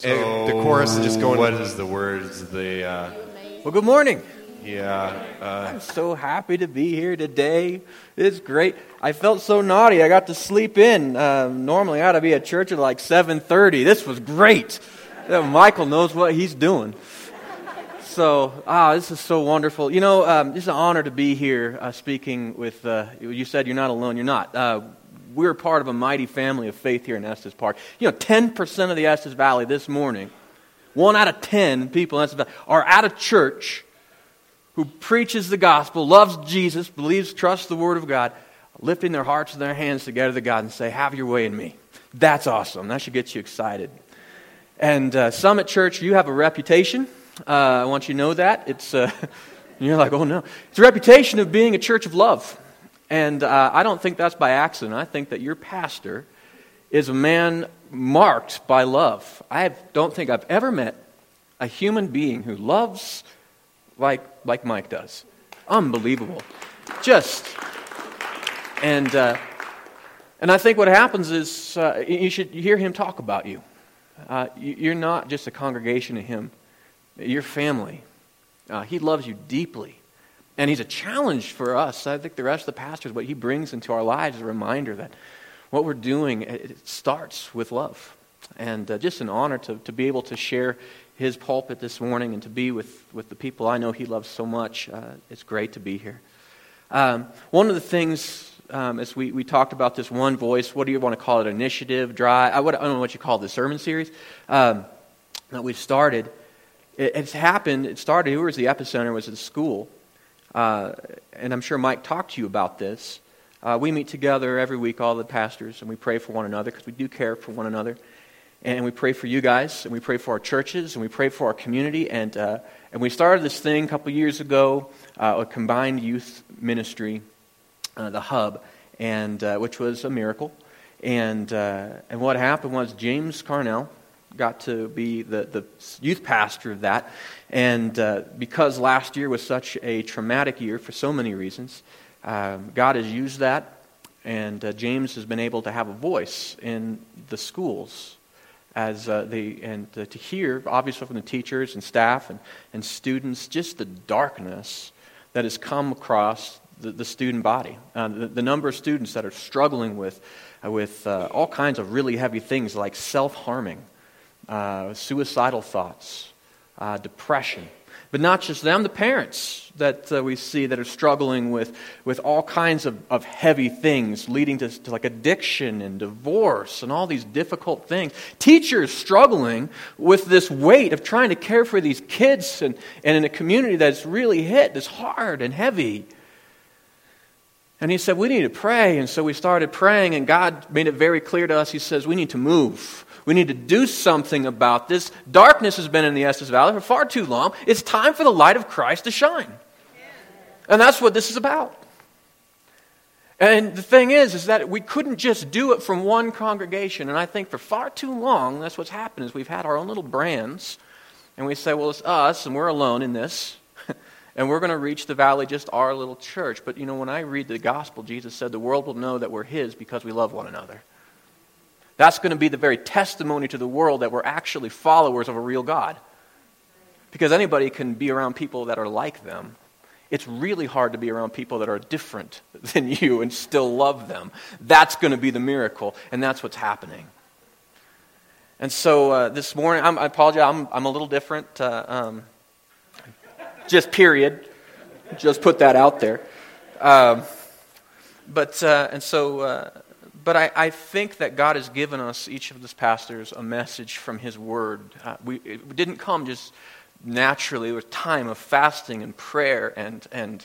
So the chorus is just going. What is the words? The uh, Well, good morning. yeah. Uh, I'm so happy to be here today. It's great. I felt so naughty. I got to sleep in. Um, normally, I ought to be at church at like 7:30. This was great. Uh, Michael knows what he's doing. So, ah, this is so wonderful. You know, um, it's an honor to be here uh, speaking with. Uh, you said you're not alone. You're not. We're part of a mighty family of faith here in Estes Park. You know, 10% of the Estes Valley this morning, one out of 10 people in Estes Valley, are at a church who preaches the gospel, loves Jesus, believes, trusts the Word of God, lifting their hearts and their hands together to God and say, Have your way in me. That's awesome. That should get you excited. And uh, Summit Church, you have a reputation. Uh, I want you to know that. It's, uh, you're like, oh no. It's a reputation of being a church of love. And uh, I don't think that's by accident. I think that your pastor is a man marked by love. I don't think I've ever met a human being who loves like, like Mike does. Unbelievable. Just. And, uh, and I think what happens is uh, you should hear him talk about you. Uh, you're not just a congregation to him, you're family. Uh, he loves you deeply. And he's a challenge for us. I think the rest of the pastors, what he brings into our lives is a reminder that what we're doing, it starts with love. And uh, just an honor to, to be able to share his pulpit this morning and to be with, with the people I know he loves so much. Uh, it's great to be here. Um, one of the things, um, as we, we talked about this one voice, what do you want to call it? Initiative, drive? I, what, I don't know what you call the sermon series um, that we've started. It, it's happened, it started, who was the epicenter? was at school. Uh, and I'm sure Mike talked to you about this. Uh, we meet together every week, all the pastors, and we pray for one another because we do care for one another. And we pray for you guys, and we pray for our churches, and we pray for our community. And, uh, and we started this thing a couple years ago, uh, a combined youth ministry, uh, the Hub, and, uh, which was a miracle. And, and what happened was James Carnell got to be the, the youth pastor of that. And uh, because last year was such a traumatic year for so many reasons, um, God has used that, and uh, James has been able to have a voice in the schools as uh, the and uh, to hear, obviously from the teachers and staff and, and students, just the darkness that has come across the, the student body, uh, the, the, number of students that are struggling with uh, with all kinds of really heavy things like self harming, suicidal thoughts uh, depression. But not just them, the parents that uh, we see that are struggling with, with all kinds of, of heavy things, leading to, to like addiction and divorce and all these difficult things. Teachers struggling with this weight of trying to care for these kids and, and in a community that's really hit, that's hard and heavy. And he said, We need to pray. And so we started praying, and God made it very clear to us. He says, We need to move. We need to do something about this. Darkness has been in the Estes Valley for far too long. It's time for the light of Christ to shine. And that's what this is about. And the thing is, is that we couldn't just do it from one congregation. And I think for far too long, that's what's happened is we've had our own little brands. And we say, well, it's us, and we're alone in this. and we're going to reach the valley just our little church. But you know, when I read the gospel, Jesus said the world will know that we're his because we love one another. That's going to be the very testimony to the world that we're actually followers of a real God. Because anybody can be around people that are like them. It's really hard to be around people that are different than you and still love them. That's going to be the miracle, and that's what's happening. And so uh, this morning, I'm, i apologize, I'm, I'm, a little different. Uh, um, just period. Just put that out there. Um, but, uh, and so uh, but I, I, think that God has given us, each of these pastors, a message from His Word. Uh, we, it didn't come just naturally. It was time of fasting and prayer and, and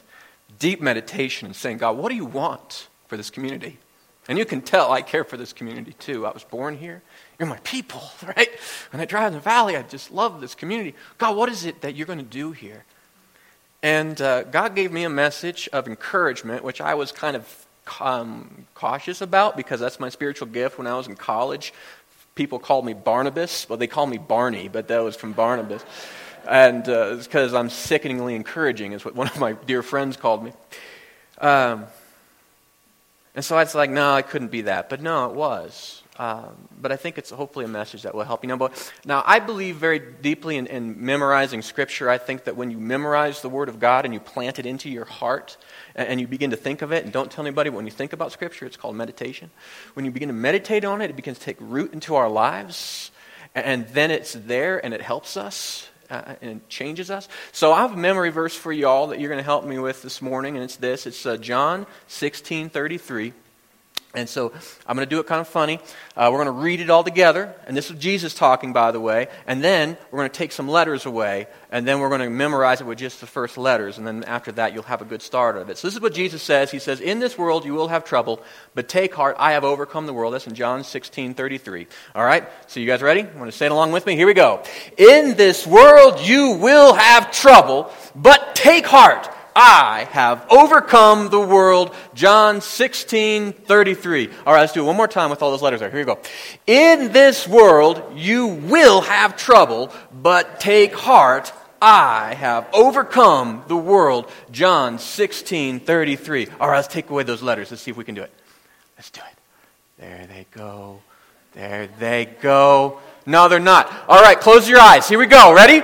deep meditation and saying, God, what do you want for this community? And you can tell I care for this community too. I was born here. You're my people, right? When I drive in the valley, I just love this community. God, what is it that you're going to do here? And uh, God gave me a message of encouragement, which I was kind of um, cautious about because that's my spiritual gift. When I was in college, people called me Barnabas. Well, they called me Barney, but that was from Barnabas. And uh, it's because I'm sickeningly encouraging, is what one of my dear friends called me. Um, and so I was like, no, I couldn't be that. But no, it was. Uh, but I think it's hopefully a message that will help you. Now, but, now I believe very deeply in, in, memorizing Scripture. I think that when you memorize the Word of God and you plant it into your heart and, and you begin to think of it, and don't tell anybody when you think about Scripture, it's called meditation. When you begin to meditate on it, it begins to take root into our lives, and, and then it's there and it helps us. Uh, and changes us. So I have a memory verse for y'all that you're going to help me with this morning, and it's this. It's uh, John 16, 33. And so I'm going to do it kind of funny. Uh, we're going to read it all together. And this is Jesus talking, by the way. And then we're going to take some letters away. And then we're going to memorize it with just the first letters. And then after that, you'll have a good start of it. So this is what Jesus says. He says, In this world you will have trouble, but take heart. I have overcome the world. That's in John 16 33. All right? So you guys ready? Want to say it along with me? Here we go. In this world you will have trouble, but take heart. I have overcome the world. John 16, 33. All right, let's do it one more time with all those letters there. Here we go. In this world, you will have trouble, but take heart. I have overcome the world. John 16, 33. All right, let's take away those letters. Let's see if we can do it. Let's do it. There they go. There they go. No, they're not. All right, close your eyes. Here we go. Ready?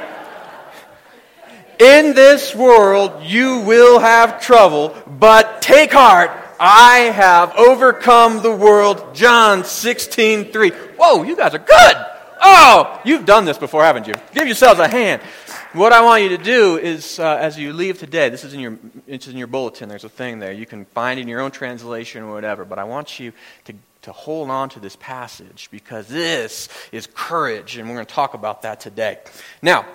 In this world you will have trouble, but take heart. I have overcome the world. John 16, 3. Whoa, you guys are good. Oh, you've done this before, haven't you? Give yourselves a hand. What I want you to do is, uh, as you leave today, this is in your, it's in your bulletin. There's a thing there. You can find in your own translation or whatever. But I want you to, to hold on to this passage because this is courage, and we're going to talk about that today. Now,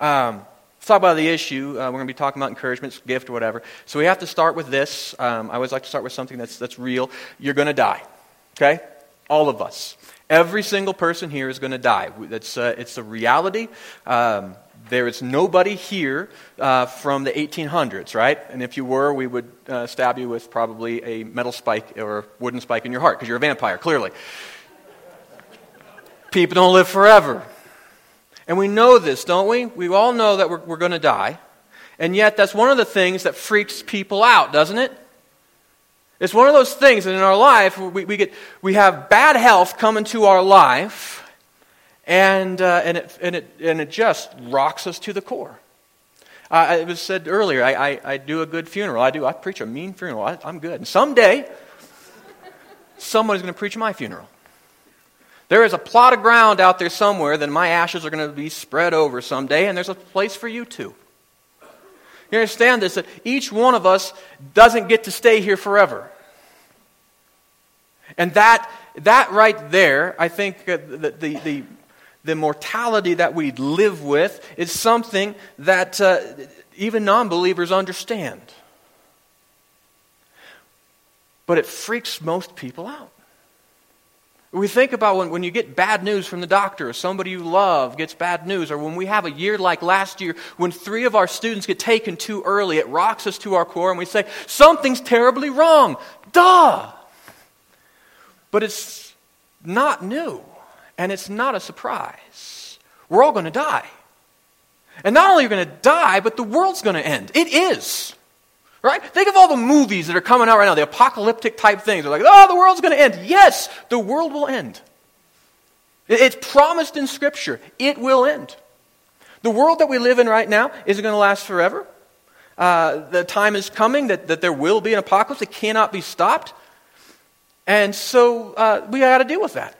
um, talk about the issue. Uh, we're going to be talking about encouragement, gift, or whatever. So we have to start with this. Um, I always like to start with something that's, that's real. You're going to die. Okay? All of us. Every single person here is going to die. It's, uh, it's a reality. Um, there is nobody here uh, from the 1800s, right? And if you were, we would uh, stab you with probably a metal spike or a wooden spike in your heart because you're a vampire, clearly. People don't live forever. And we know this, don't we? We all know that we're, we're going to die. And yet, that's one of the things that freaks people out, doesn't it? It's one of those things that in our life, we, we, get, we have bad health come into our life, and, uh, and, it, and, it, and it just rocks us to the core. Uh, it was said earlier, I, I, I, do a good funeral. I do. I preach a mean funeral. I, I'm good. And someday, someone's going to preach my funeral. There is a plot of ground out there somewhere that my ashes are going to be spread over someday, and there's a place for you too. You understand this? That each one of us doesn't get to stay here forever. And that, that right there, I think uh, the, the, the, the, mortality that we live with is something that uh, even non believers understand. But it freaks most people out. We think about when, when you get bad news from the doctor, or somebody you love gets bad news, or when we have a year like last year, when three of our students get taken too early, it rocks us to our core, and we say, Something's terribly wrong. Duh! But it's not new, and it's not a surprise. We're all going to die. And not only are we going to die, but the world's going to end. It is. Right? Think of all the movies that are coming out right now, the apocalyptic type things. They're like, oh, the world's going to end. Yes, the world will end. It's promised in Scripture. It will end. The world that we live in right now isn't going to last forever. Uh, the time is coming that, that there will be an apocalypse. It cannot be stopped. And so uh, we got to deal with that.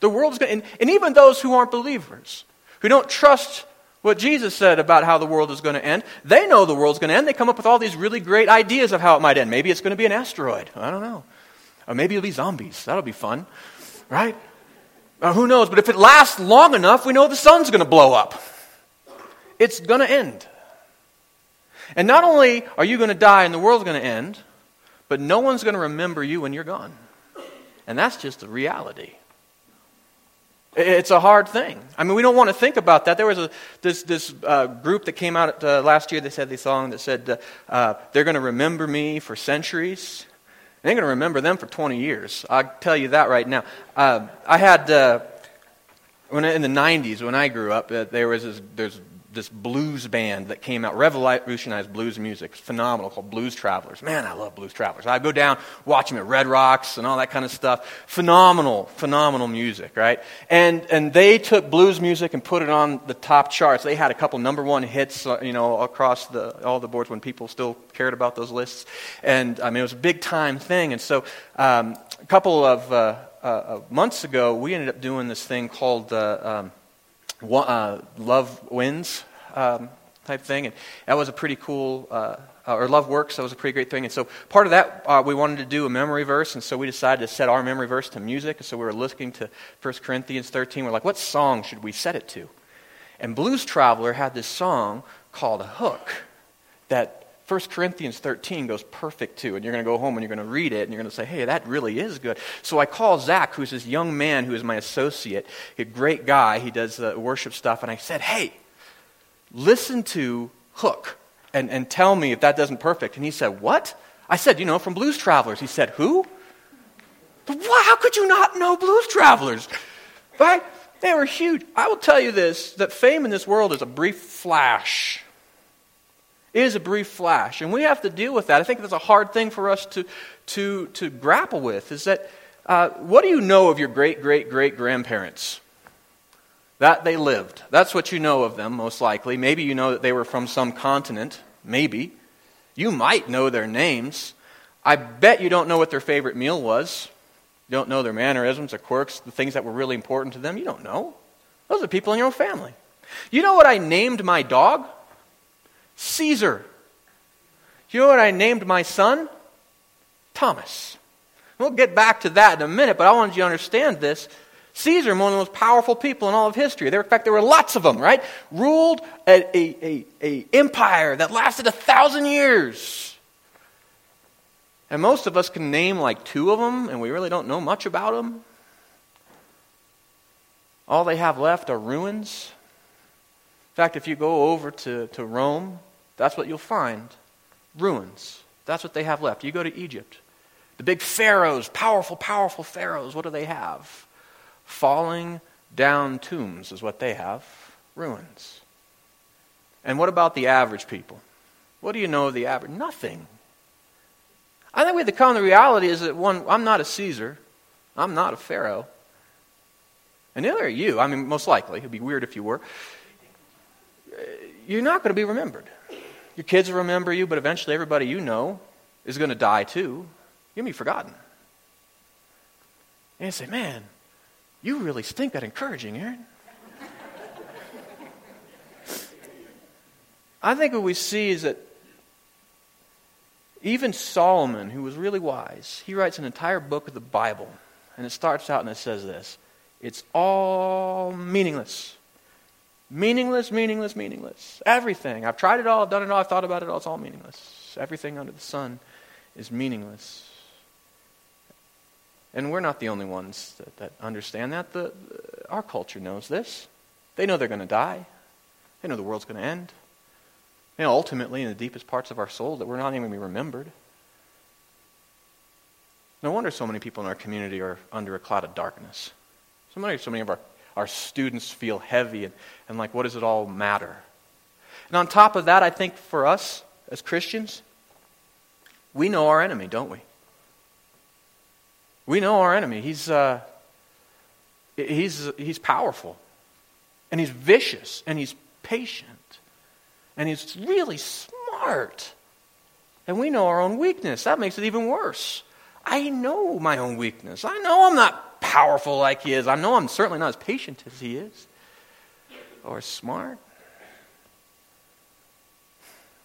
The world's going to, and, and even those who aren't believers, who don't trust what Jesus said about how the world is going to end. They know the world's going to end. They come up with all these really great ideas of how it might end. Maybe it's going to be an asteroid. I don't know. Or maybe it'll be zombies. That'll be fun, right? Or who knows? But if it lasts long enough, we know the sun's going to blow up. It's going to end. And not only are you going to die and the world's going to end, but no one's going to remember you when you're gone. And that's just the reality. It's a hard thing. I mean, we don't want to think about that. There was a, this, this uh, group that came out uh, last year. They said this song that said, uh, uh They're going to remember me for centuries. They're going to remember them for 20 years. I'll tell you that right now. Uh, I had, uh, when in the 90s, when I grew up, there was this, there's this blues band that came out, revolutionized blues music. phenomenal, called Blues Travelers. Man, I love Blues Travelers. I'd go down, watch them at Red Rocks and all that kind of stuff. Phenomenal, phenomenal music, right? And, and they took blues music and put it on the top charts. They had a couple number one hits, uh, you know, across the, all the boards when people still cared about those lists. And, I mean, it was a big time thing. And so, um, a couple of, uh, uh, months ago, we ended up doing this thing called, uh, um, uh, Love Wins um, type thing. And that was a pretty cool, uh, uh, or Love Works, that was a pretty great thing. And so part of that, uh, we wanted to do a memory verse, and so we decided to set our memory verse to music. And so we were listening to 1 Corinthians 13. We're like, what song should we set it to? And Blues Traveler had this song called A Hook that 1 Corinthians 13 goes perfect too. and you're going to go home and you're going to read it, and you're going to say, hey, that really is good. So I call Zach, who's this young man who is my associate, a great guy. He does the worship stuff, and I said, hey, listen to Hook and, and tell me if that doesn't perfect. And he said, what? I said, you know, from Blues Travelers. He said, who? How could you not know Blues Travelers? Right? They were huge. I will tell you this that fame in this world is a brief flash is a brief flash. And we have to deal with that. I think that's a hard thing for us to, to, to grapple with is that uh, what do you know of your great, great, great grandparents? That they lived. That's what you know of them, most likely. Maybe you know that they were from some continent. Maybe. You might know their names. I bet you don't know what their favorite meal was. You don't know their mannerisms, their quirks, the things that were really important to them. You don't know. Those are people in your own family. You know what I named my dog? Caesar. You know what I named my son? Thomas. We'll get back to that in a minute, but I wanted you to understand this. Caesar, one of the most powerful people in all of history. There, in fact, there were lots of them, right? Ruled a, a, a, a empire that lasted a thousand years. And most of us can name like two of them, and we really don't know much about them. All they have left are ruins. In fact, if you go over to, to Rome, that's what you'll find ruins. That's what they have left. You go to Egypt. The big pharaohs, powerful, powerful pharaohs, what do they have? Falling down tombs is what they have ruins. And what about the average people? What do you know of the average? Nothing. I think we have to come to the reality is that one, I'm not a Caesar. I'm not a Pharaoh. And neither are you. I mean, most likely. It'd be weird if you were. You're not going to be remembered. Your kids will remember you, but eventually everybody you know is going to die too. You'll be forgotten. And you say, man, you really stink at encouraging, Aaron. I think what we see is that even Solomon, who was really wise, he writes an entire book of the Bible. And it starts out and it says this It's all meaningless. Meaningless, meaningless, meaningless. Everything. I've tried it all, I've done it all, I've thought about it all, it's all meaningless. Everything under the sun is meaningless. And we're not the only ones that, that understand that. The, the, our culture knows this. They know they're going to die, they know the world's going to end. They know ultimately, in the deepest parts of our soul, that we're not even going to be remembered. No wonder so many people in our community are under a cloud of darkness. So many, so many of our our students feel heavy and, and like, what does it all matter? And on top of that, I think for us as Christians, we know our enemy, don't we? We know our enemy. He's, uh, he's, he's powerful, and he's vicious, and he's patient, and he's really smart. And we know our own weakness. That makes it even worse. I know my own weakness. I know I'm not powerful like he is. I know I'm certainly not as patient as he is or smart.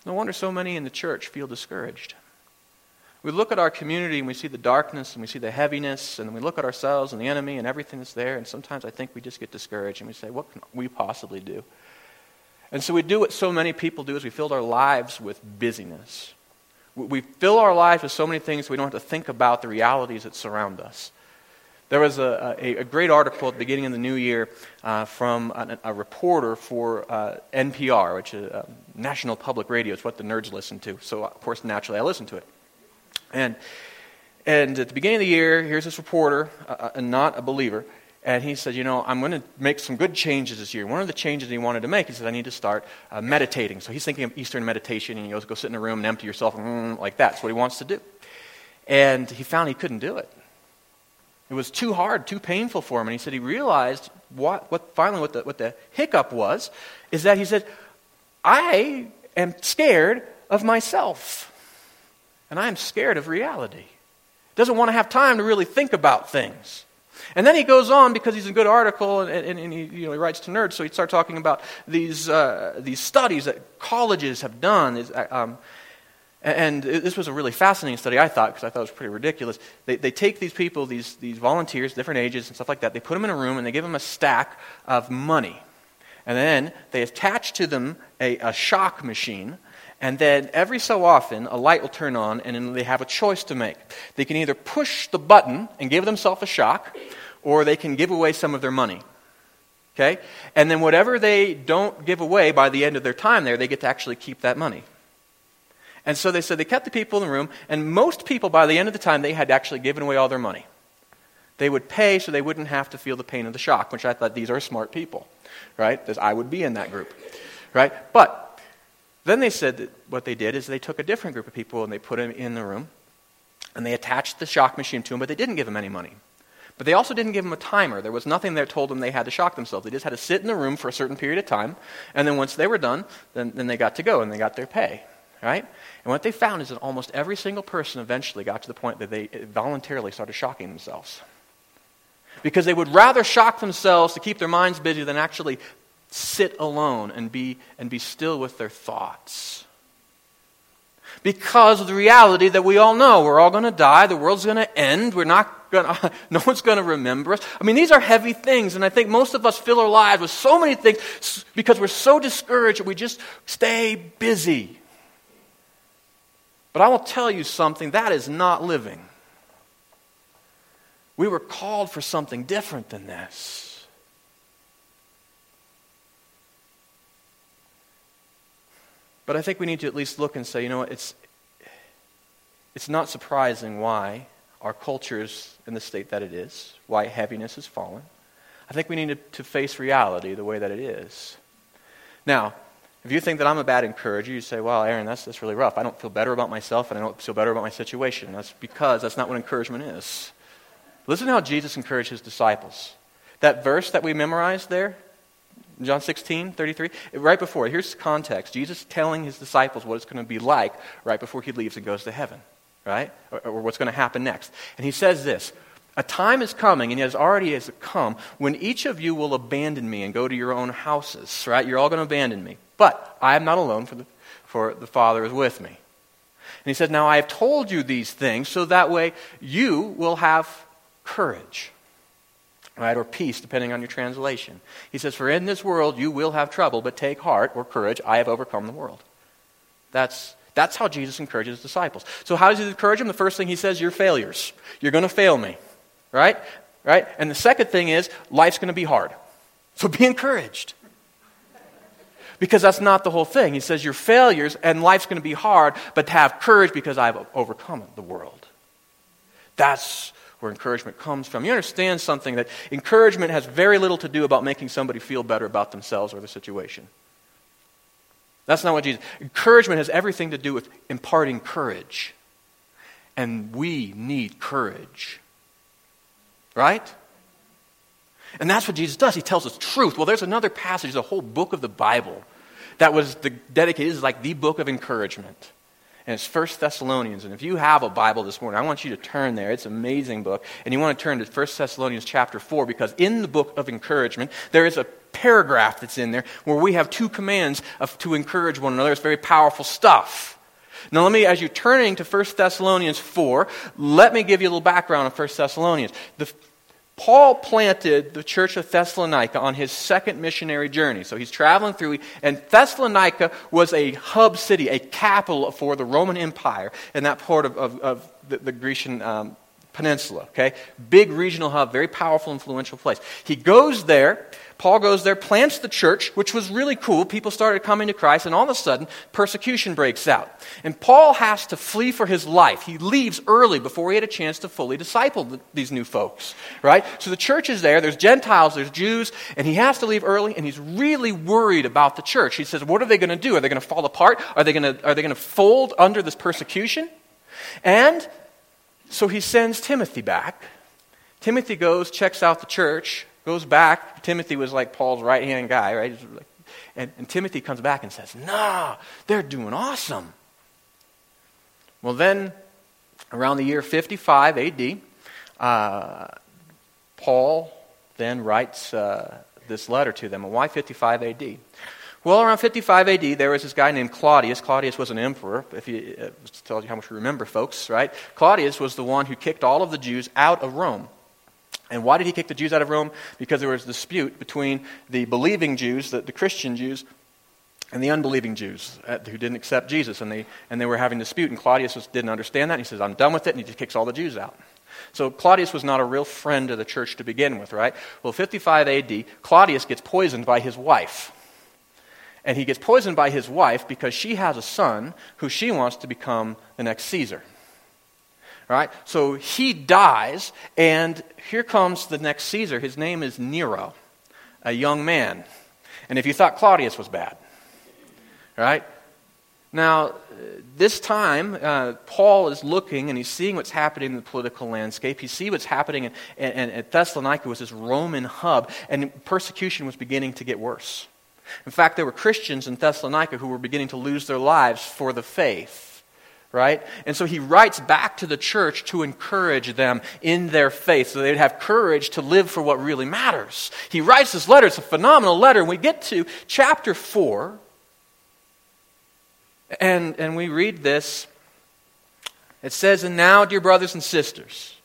No wonder so many in the church feel discouraged. We look at our community and we see the darkness and we see the heaviness, and we look at ourselves and the enemy and everything that's there, and sometimes I think we just get discouraged and we say, What can we possibly do? And so we do what so many people do is we fill our lives with busyness. We fill our lives with so many things we don't have to think about the realities that surround us. There was a, a, a, great article at the beginning of the new year uh, from a, a, reporter for uh, NPR, which is uh, National Public Radio. It's what the nerds listen to. So, of course, naturally, I listen to it. And, and at the beginning of the year, here's this reporter, uh, uh, not a believer, And he said, You know, I'm going to make some good changes this year. One of the changes he wanted to make, he said, I need to start uh, meditating. So he's thinking of Eastern meditation, and he goes, Go sit in a room and empty yourself, mm, like that. That's what he wants to do. And he found he couldn't do it. It was too hard, too painful for him. And he said he realized what, what finally what the, what the hiccup was is that he said, I am scared of myself. And I am scared of reality. Doesn't want to have time to really think about things. And then he goes on because he's a good article and, and, and he, you know, he writes to nerds, so he starts talking about these, uh, these studies that colleges have done. Uh, um, and this was a really fascinating study, I thought, because I thought it was pretty ridiculous. They, they take these people, these, these volunteers, different ages and stuff like that, they put them in a room and they give them a stack of money. And then they attach to them a, a shock machine. And then every so often, a light will turn on and then they have a choice to make. They can either push the button and give themselves a shock, or they can give away some of their money. Okay? And then whatever they don't give away by the end of their time there, they get to actually keep that money. And so they said they kept the people in the room, and most people, by the end of the time, they had actually given away all their money. They would pay so they wouldn't have to feel the pain of the shock, which I thought these are smart people, right? Because I would be in that group, right? But then they said that what they did is they took a different group of people and they put them in the room, and they attached the shock machine to them, but they didn't give them any money. But they also didn't give them a timer. There was nothing that told them they had to shock themselves. They just had to sit in the room for a certain period of time, and then once they were done, then, then they got to go and they got their pay right? And what they found is that almost every single person eventually got to the point that they voluntarily started shocking themselves. Because they would rather shock themselves to keep their minds busy than actually sit alone and be, and be still with their thoughts. Because of the reality that we all know we're all going to die, the world's going to end, we're not going to, no one's going to remember us. I mean, these are heavy things, and I think most of us fill our lives with so many things because we're so discouraged that we just stay busy. But I will tell you something that is not living. We were called for something different than this. But I think we need to at least look and say, you know what, it's, it's not surprising why our culture is in the state that it is, why heaviness has fallen. I think we need to, to face reality the way that it is. Now, if you think that I'm a bad encourager, you say, well, Aaron, that's, that's really rough. I don't feel better about myself and I don't feel better about my situation. That's because that's not what encouragement is. Listen to how Jesus encouraged his disciples. That verse that we memorized there, John 16, 33, right before, here's context. Jesus telling his disciples what it's going to be like right before he leaves and goes to heaven, right? Or, or what's going to happen next. And he says this a time is coming, and has already has come, when each of you will abandon me and go to your own houses, right? You're all going to abandon me. But I am not alone, for the, for the Father is with me. And he says, Now I have told you these things, so that way you will have courage. Right, or peace, depending on your translation. He says, For in this world you will have trouble, but take heart or courage, I have overcome the world. That's, that's how Jesus encourages his disciples. So, how does he encourage them? The first thing he says, You're failures. You're going to fail me. Right? Right? And the second thing is, life's going to be hard. So be encouraged. Because that's not the whole thing. He says, Your failures and life's going to be hard, but have courage because I've overcome the world. That's where encouragement comes from. You understand something that encouragement has very little to do about making somebody feel better about themselves or the situation. That's not what Jesus. Encouragement has everything to do with imparting courage. And we need courage. Right? And that's what Jesus does. He tells us truth. Well, there's another passage, the whole book of the Bible, that was the, dedicated, is like the book of encouragement. And it's First Thessalonians. And if you have a Bible this morning, I want you to turn there. It's an amazing book. And you want to turn to First Thessalonians chapter 4 because in the book of encouragement, there is a paragraph that's in there where we have two commands of, to encourage one another. It's very powerful stuff. Now, let me, as you're turning to 1 Thessalonians 4, let me give you a little background on 1 Thessalonians. The Paul planted the church of Thessalonica on his second missionary journey. So he's traveling through, and Thessalonica was a hub city, a capital for the Roman Empire in that part of, of, of the, the, Grecian um, peninsula. Okay? Big regional hub, very powerful, influential place. He goes there, Paul goes there, plants the church, which was really cool. People started coming to Christ, and all of a sudden, persecution breaks out. And Paul has to flee for his life. He leaves early before he had a chance to fully disciple the, these new folks, right? So the church is there. There's Gentiles, there's Jews, and he has to leave early, and he's really worried about the church. He says, What are they going to do? Are they going to fall apart? Are they going to, are they going to fold under this persecution? And so he sends Timothy back. Timothy goes, checks out the church, goes back. Timothy was like Paul's right hand guy, right? And, and, Timothy comes back and says, Nah, they're doing awesome. Well, then, around the year 55 AD, uh, Paul then writes uh, this letter to them. And why 55 AD? Well, around 55 AD, there was this guy named Claudius. Claudius was an emperor, if you tells you how much we remember, folks, right? Claudius was the one who kicked all of the Jews out of Rome. And why did he kick the Jews out of Rome? Because there was a dispute between the believing Jews, the, the Christian Jews, and the unbelieving Jews uh, who didn't accept Jesus. And they, and they were having a dispute, and Claudius was, didn't understand that. And he says, I'm done with it, and he just kicks all the Jews out. So Claudius was not a real friend of the church to begin with, right? Well, 55 AD, Claudius gets poisoned by his wife. And he gets poisoned by his wife because she has a son who she wants to become the next Caesar. Right? So he dies, and here comes the next Caesar. His name is Nero, a young man. And if you thought Claudius was bad, right? Now, this time, uh, Paul is looking and he's seeing what's happening in the political landscape. He sees what's happening in, in, in, Thessalonica was this Roman hub, and persecution was beginning to get worse. In fact, there were Christians in Thessalonica who were beginning to lose their lives for the faith. Right? And so he writes back to the church to encourage them in their faith so they'd have courage to live for what really matters. He writes this letter. It's a phenomenal letter. And we get to chapter 4, and, and we read this. It says, And now, dear brothers and sisters,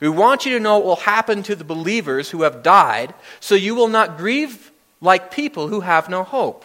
we want you to know what will happen to the believers who have died, so you will not grieve like people who have no hope.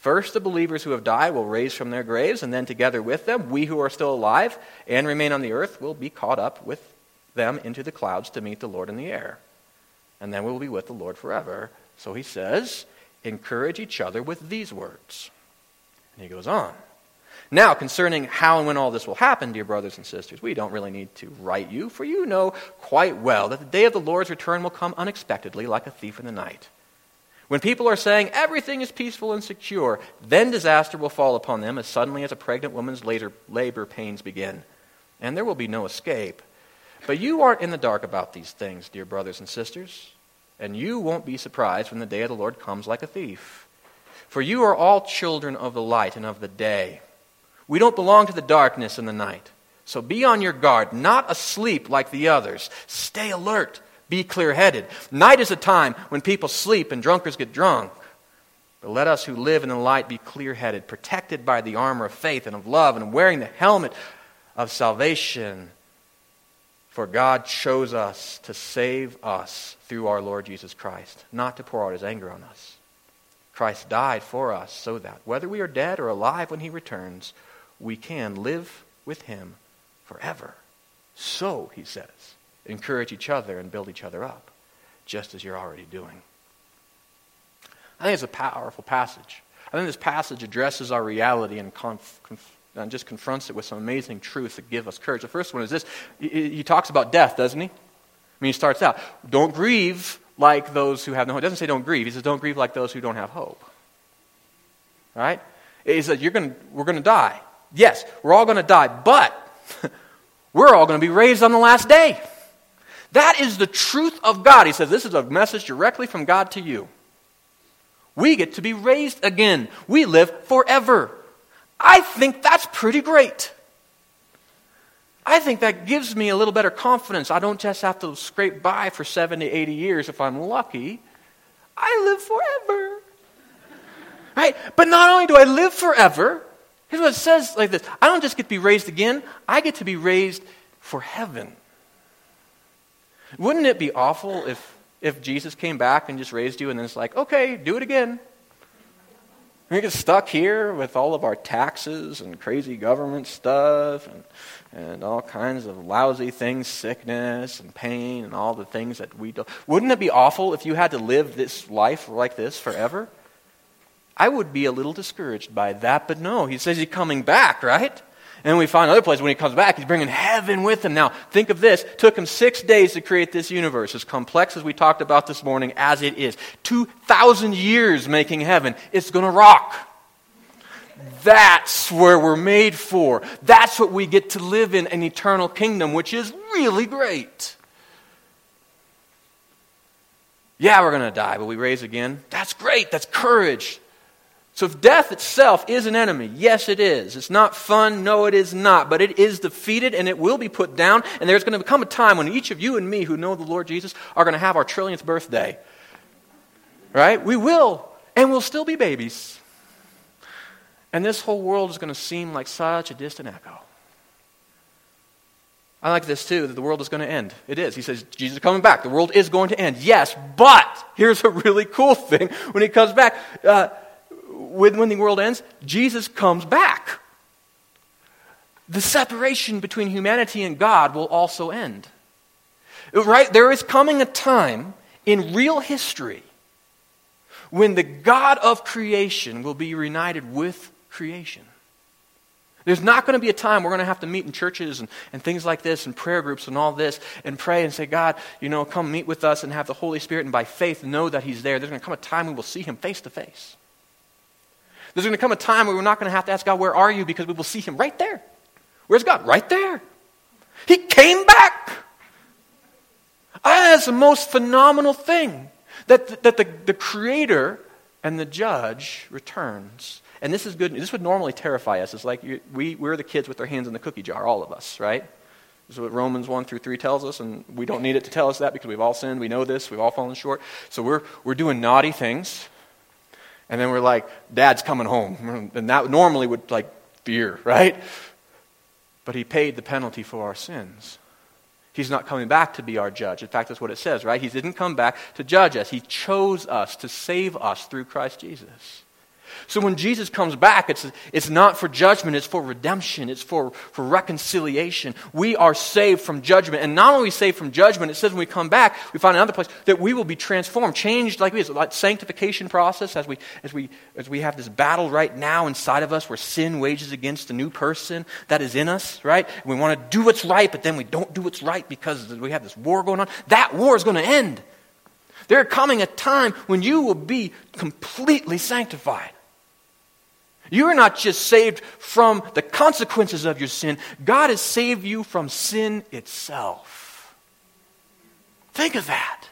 First, the believers who have died will raise from their graves, and then together with them, we who are still alive and remain on the earth will be caught up with them into the clouds to meet the Lord in the air. And then we will be with the Lord forever. So he says, encourage each other with these words. And he goes on. Now, concerning how and when all this will happen, dear brothers and sisters, we don't really need to write you, for you know quite well that the day of the Lord's return will come unexpectedly like a thief in the night. When people are saying everything is peaceful and secure, then disaster will fall upon them as suddenly as a pregnant woman's later labor pains begin. And there will be no escape. But you aren't in the dark about these things, dear brothers and sisters. And you won't be surprised when the day of the Lord comes like a thief. For you are all children of the light and of the day. We don't belong to the darkness and the night. So be on your guard, not asleep like the others. Stay alert. Be clear headed. Night is a time when people sleep and drunkards get drunk. But let us who live in the light be clear headed, protected by the armor of faith and of love, and wearing the helmet of salvation. For God chose us to save us through our Lord Jesus Christ, not to pour out his anger on us. Christ died for us so that, whether we are dead or alive when he returns, we can live with him forever. So, he says, encourage each other and build each other up, just as you're already doing. I think it's a powerful passage. I think this passage addresses our reality and, conf, conf, and just confronts it with some amazing truths that give us courage. The first one is this he, talks about death, doesn't he? I mean, he starts out, don't grieve like those who have no hope. He doesn't say don't grieve. He says don't grieve like those who don't have hope. Right? He says you're going we're going to die. Yes, we're all going to die, but we're all going to be raised on the last day. That is the truth of God. He says this is a message directly from God to you. We get to be raised again. We live forever. I think that's pretty great. I think that gives me a little better confidence. I don't just have to scrape by for 70, 80 years if I'm lucky. I live forever. Right? But not only do I live forever, Here's what it says like this I don't just get to be raised again, I get to be raised for heaven. Wouldn't it be awful if, if Jesus came back and just raised you and then it's like, okay, do it again? We get stuck here with all of our taxes and crazy government stuff and, and all kinds of lousy things, sickness and pain and all the things that we do. Wouldn't it be awful if you had to live this life like this forever? I would be a little discouraged by that, but no, he says he's coming back, right? And we find other places when he comes back, he's bringing heaven with him. Now, think of this. It took him six days to create this universe, as complex as we talked about this morning as it is. 2,000 years making heaven. It's going to rock. That's where we're made for. That's what we get to live in an eternal kingdom, which is really great. Yeah, we're going to die, but we raise again. That's great. That's courage. So if death itself is an enemy, yes, it is. It's not fun, no, it is not. But it is defeated and it will be put down. And there's going to come a time when each of you and me who know the Lord Jesus are going to have our trillionth birthday. Right? We will. And we'll still be babies. And this whole world is going to seem like such a distant echo. I like this too, that the world is going to end. It is. He says, Jesus is coming back. The world is going to end. Yes, but here's a really cool thing. When he comes back, uh, when, the world ends, Jesus comes back. The separation between humanity and God will also end. Right? There is coming a time in real history when the God of creation will be united with creation. There's not going to be a time we're going to have to meet in churches and, and things like this and prayer groups and all this and pray and say, God, you know, come meet with us and have the Holy Spirit and by faith know that He's there. There's going to come a time we will see Him face to face. There's going to come a time where we're not going to have to ask God, Where are you? because we will see Him right there. Where's God? Right there. He came back. That's the most phenomenal thing that, that the, the Creator and the Judge returns. And this is good. This would normally terrify us. It's like you, we, we're the kids with their hands in the cookie jar, all of us, right? This is what Romans 1 through 3 tells us, and we don't need it to tell us that because we've all sinned. We know this. We've all fallen short. So we're, we're doing naughty things. And then we're like, Dad's coming home. And that normally would like fear, right? But he paid the penalty for our sins. He's not coming back to be our judge. In fact, that's what it says, right? He didn't come back to judge us. He chose us to save us through Christ Jesus. So when Jesus comes back, it's, it's not for judgment, it's for redemption, it's for, for reconciliation. We are saved from judgment. And not only saved from judgment, it says when we come back, we find another place that we will be transformed, changed like we like sanctification process as we, as, we, as we have this battle right now inside of us where sin wages against a new person that is in us, right? We want to do what's right, but then we don't do what's right because we have this war going on. That war is going to end. There coming a time when you will be completely sanctified. You are not just saved from the consequences of your sin, God has saved you from sin itself. Think of that.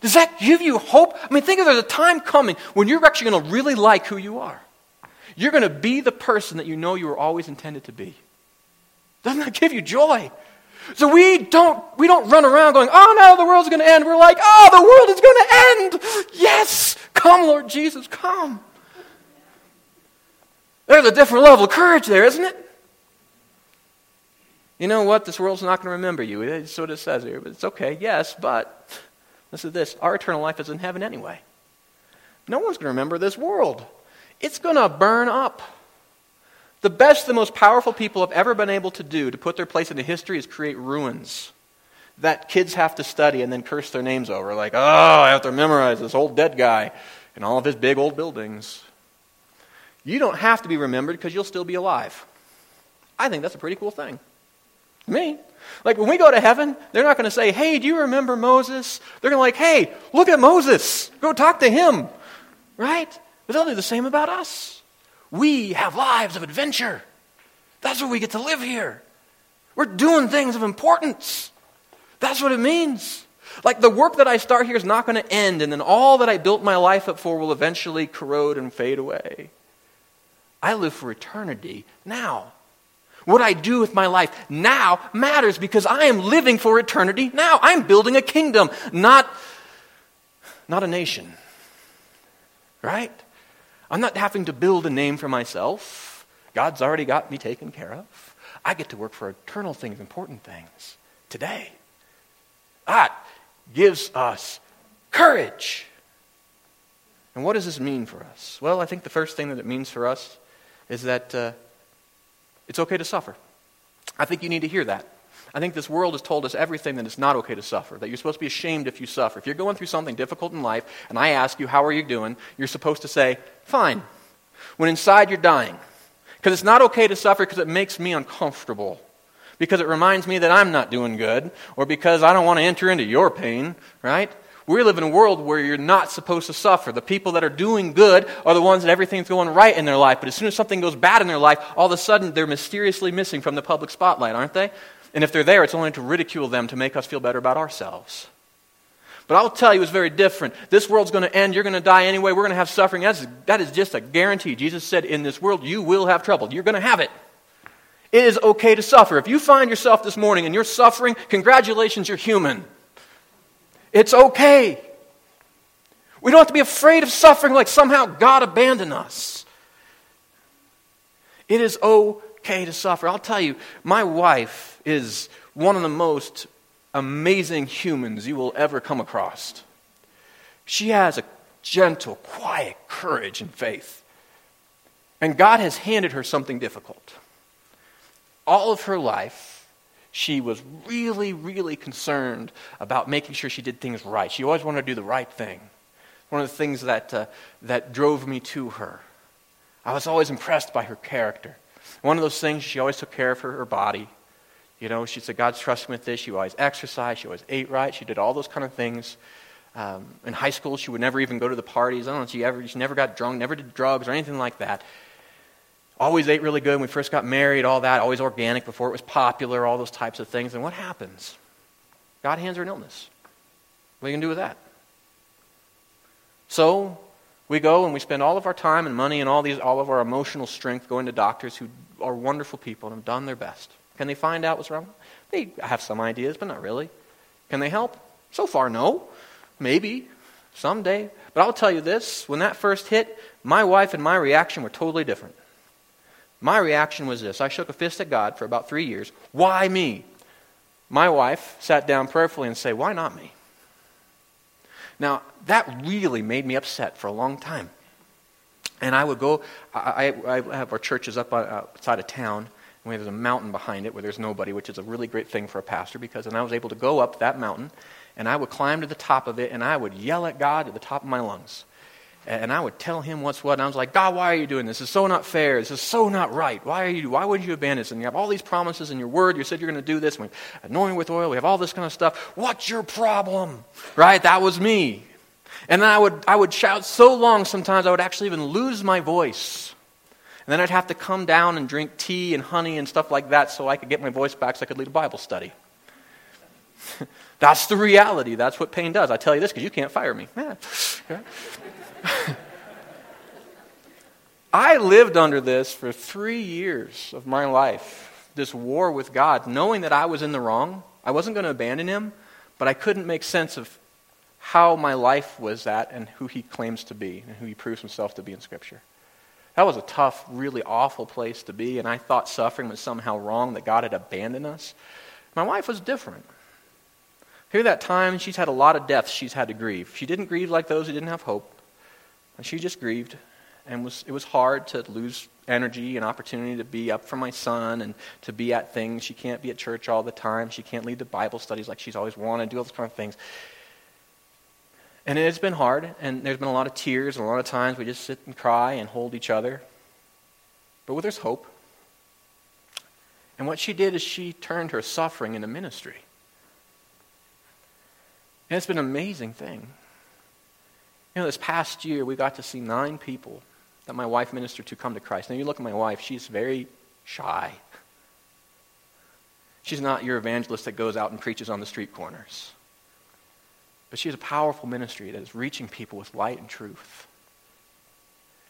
Does that give you hope? I mean, think of there's a time coming when you're actually going to really like who you are. You're going to be the person that you know you were always intended to be. Doesn't that give you joy? So we don't, we don't run around going, oh no, the world's going to end. We're like, oh, the world is going to end. Yes, come, Lord Jesus, come. There's a different level of courage there, isn't it? You know what? This world's not going to remember you. It's what it says here. But it's okay, yes, but this is this. Our eternal life is in heaven anyway. No one's going to remember this world. It's going to burn up. The best, the most powerful people have ever been able to do to put their place into history is create ruins that kids have to study and then curse their names over. Like, oh, I have to memorize this old dead guy and all of his big old buildings. You don't have to be remembered because you'll still be alive. I think that's a pretty cool thing. Me. Like when we go to heaven, they're not going to say, hey, do you remember Moses? They're going to like, hey, look at Moses. Go talk to him. Right? But they'll do the same about us. We have lives of adventure. That's what we get to live here. We're doing things of importance. That's what it means. Like the work that I start here is not going to end, and then all that I built my life up for will eventually corrode and fade away. I live for eternity now. What I do with my life now matters because I am living for eternity now. I'm building a kingdom, not, not a nation. Right? I'm not having to build a name for myself. God's already got me taken care of. I get to work for eternal things, important things today. That gives us courage. And what does this mean for us? Well, I think the first thing that it means for us is that uh, it's okay to suffer. I think you need to hear that. I think this world has told us everything that it's not okay to suffer, that you're supposed to be ashamed if you suffer. If you're going through something difficult in life and I ask you, How are you doing? you're supposed to say, Fine. When inside you're dying. Because it's not okay to suffer because it makes me uncomfortable. Because it reminds me that I'm not doing good, or because I don't want to enter into your pain, right? We live in a world where you're not supposed to suffer. The people that are doing good are the ones that everything's going right in their life. But as soon as something goes bad in their life, all of a sudden they're mysteriously missing from the public spotlight, aren't they? And if they're there, it's only to ridicule them to make us feel better about ourselves. But I'll tell you, it's very different. This world's going to end. You're going to die anyway. We're going to have suffering. That's, that is just a guarantee. Jesus said, In this world, you will have trouble. You're going to have it. It is okay to suffer. If you find yourself this morning and you're suffering, congratulations, you're human. It's okay. We don't have to be afraid of suffering like somehow God abandoned us. It is okay to suffer. I'll tell you, my wife is one of the most amazing humans you will ever come across. She has a gentle, quiet courage and faith. And God has handed her something difficult. All of her life, she was really, really concerned about making sure she did things right. She always wanted to do the right thing. One of the things that, uh, that drove me to her. I was always impressed by her character. One of those things, she always took care of her, her body. You know, she said, God's trusting me with this. She always exercised. She always ate right. She did all those kind of things. Um, in high school, she would never even go to the parties. I don't know, she, ever, she never got drunk, never did drugs or anything like that. Always ate really good when we first got married, all that, always organic before it was popular, all those types of things. And what happens? God hands her an illness. What are you going to do with that? So we go and we spend all of our time and money and all, these, all of our emotional strength going to doctors who are wonderful people and have done their best. Can they find out what's wrong? They have some ideas, but not really. Can they help? So far, no. Maybe. Someday. But I'll tell you this when that first hit, my wife and my reaction were totally different. My reaction was this I shook a fist at God for about three years. Why me? My wife sat down prayerfully and said, Why not me? Now, that really made me upset for a long time. And I would go, I, I, have our churches up uh, outside of town, and there's a mountain behind it where there's nobody, which is a really great thing for a pastor because then I was able to go up that mountain, and I would climb to the top of it, and I would yell at God at the top of my lungs. And I would tell him what's what. And I was like, God, why are you doing this? This is so not fair. This is so not right. Why are you? Why would you abandon us? And you have all these promises in your word. You said you're going to do this. We anoint with oil. We have all this kind of stuff. What's your problem? Right? That was me. And then I would, I would shout so long sometimes I would actually even lose my voice. And then I'd have to come down and drink tea and honey and stuff like that so I could get my voice back so I could lead a Bible study. That's the reality. That's what pain does. I tell you this because you can't fire me. Yeah. I lived under this for three years of my life, this war with God, knowing that I was in the wrong. I wasn't going to abandon him, but I couldn't make sense of how my life was that and who he claims to be and who he proves himself to be in Scripture. That was a tough, really awful place to be, and I thought suffering was somehow wrong, that God had abandoned us. My wife was different. Here, that time, she's had a lot of deaths she's had to grieve. She didn't grieve like those who didn't have hope. And she just grieved, and was, it was hard to lose energy and opportunity to be up for my son and to be at things. She can't be at church all the time. She can't lead the Bible studies like she's always wanted, do all those kind of things. And it's been hard, and there's been a lot of tears, and a lot of times we just sit and cry and hold each other. But with there's hope. And what she did is she turned her suffering into ministry. And it's been an amazing thing. You know, this past year, we got to see nine people that my wife ministered to come to Christ. Now, you look at my wife, she's very shy. She's not your evangelist that goes out and preaches on the street corners. But she has a powerful ministry that is reaching people with light and truth.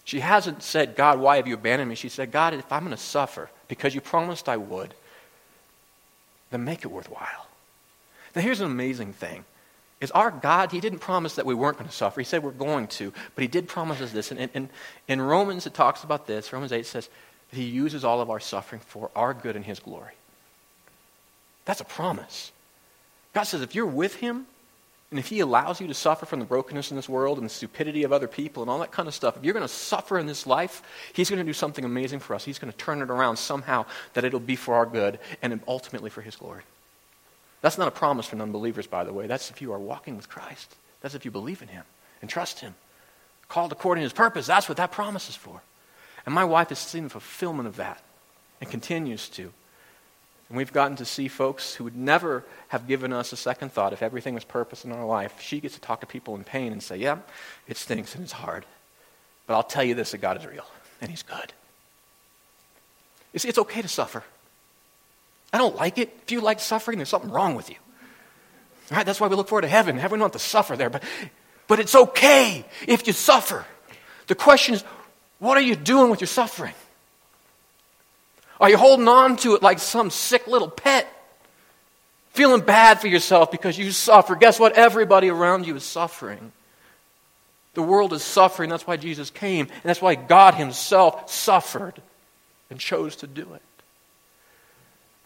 She hasn't said, God, why have you abandoned me? She said, God, if I'm going to suffer because you promised I would, then make it worthwhile. Now, here's an amazing thing is our God, He didn't promise that we weren't going to suffer. He said we're going to, but He did promise us this. And in, in, Romans, it talks about this. Romans 8 says, that He uses all of our suffering for our good and His glory. That's a promise. God says if you're with Him, and if He allows you to suffer from the brokenness in this world and the stupidity of other people and all that kind of stuff, if you're going to suffer in this life, He's going to do something amazing for us. He's going to turn it around somehow that it'll be for our good and ultimately for His glory. That's not a promise for non-believers, by the way. That's if you are walking with Christ. That's if you believe in Him and trust Him. Called according to His purpose. That's what that promise is for. And my wife has seen the fulfillment of that and continues to. And we've gotten to see folks who would never have given us a second thought if everything was purpose in our life. She gets to talk to people in pain and say, Yeah, it stinks and it's hard. But I'll tell you this that God is real and He's good. It's okay to suffer. I don't like it. If you like suffering, there's something wrong with you. All right, that's why we look forward to heaven. Heaven have to suffer there, but, but it's okay if you suffer. The question is, what are you doing with your suffering? Are you holding on to it like some sick little pet? Feeling bad for yourself because you suffer. Guess what? Everybody around you is suffering. The world is suffering. That's why Jesus came. And that's why God Himself suffered and chose to do it.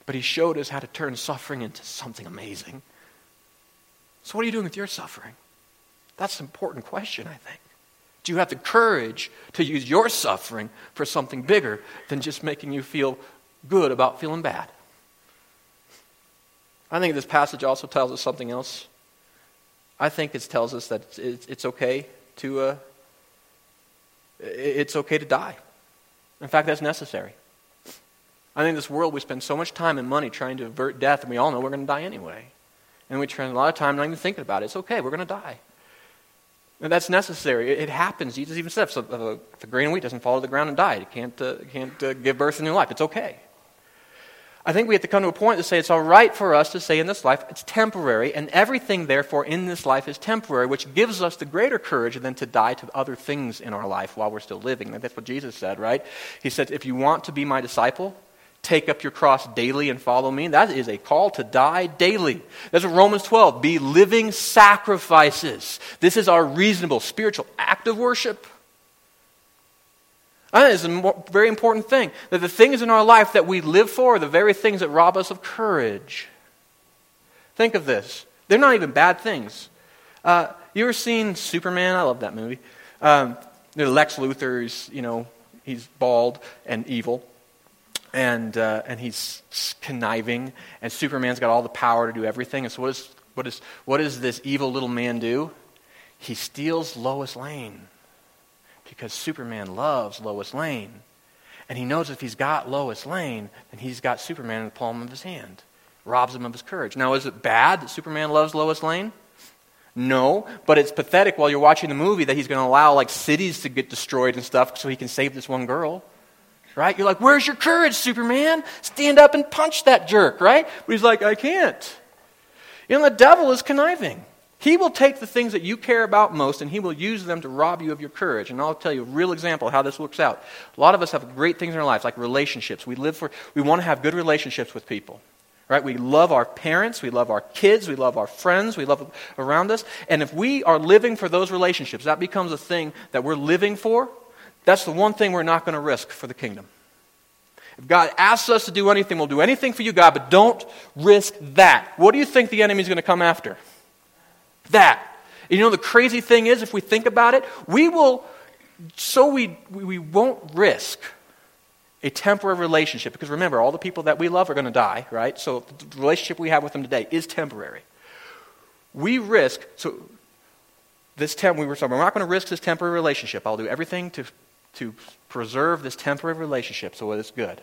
But He showed us how to turn suffering into something amazing. So, what are you doing with your suffering? That's an important question, I think. Do you have the courage to use your suffering for something bigger than just making you feel good about feeling bad? I think this passage also tells us something else. I think it tells us that it's okay to uh, it's okay to die. In fact, that's necessary. I think in this world we spend so much time and money trying to avert death, and we all know we're going to die anyway. And we spend a lot of time not even thinking about it. It's okay, we're going to die. And that's necessary. It, it happens. Jesus even said if, if, a grain of wheat doesn't fall to the ground and die, it can't, uh, can't uh, give birth to new life. It's okay. I think we have to come to a point to say it's all right for us to say in this life it's temporary, and everything, therefore, in this life is temporary, which gives us the greater courage than to die to other things in our life while we're still living. That's what Jesus said, right? He said, If you want to be my disciple, take up your cross daily and follow me. That is a call to die daily. That's what Romans 12. Be living sacrifices. This is our reasonable spiritual act of worship. I think it's a very important thing that the things in our life that we live for are the very things that rob us of courage. Think of this. They're not even bad things. Uh, you ever seen Superman? I love that movie. Um, Lex Luthor is, you know, he's bald and evil and, uh, and he's conniving, and Superman's got all the power to do everything. And so, what, is, what, is, what does this evil little man do? He steals Lois Lane because Superman loves Lois Lane. And he knows if he's got Lois Lane, then he's got Superman in the palm of his hand. Robs him of his courage. Now, is it bad that Superman loves Lois Lane? No, but it's pathetic while you're watching the movie that he's going to allow like cities to get destroyed and stuff so he can save this one girl right? You're like, where's your courage, Superman? Stand up and punch that jerk, right? But he's like, I can't. You know, the devil is conniving. He will take the things that you care about most and he will use them to rob you of your courage. And I'll tell you a real example how this works out. A lot of us have great things in our lives, like relationships. We live for, we want to have good relationships with people. Right? We love our parents, we love our kids, we love our friends, we love around us. And if we are living for those relationships, that becomes a thing that we're living for, that's the one thing we're not going to risk for the kingdom. If God asks us to do anything, we'll do anything for you, God, but don't risk that. What do you think the enemy's going to come after? That. And you know, the crazy thing is, if we think about it, we will, so we, we won't risk a temporary relationship. Because remember, all the people that we love are going to die, right? So the relationship we have with them today is temporary. We risk, so this temp, we were saying, we're not going to risk this temporary relationship. I'll do everything to to preserve this temporary relationship so it's good.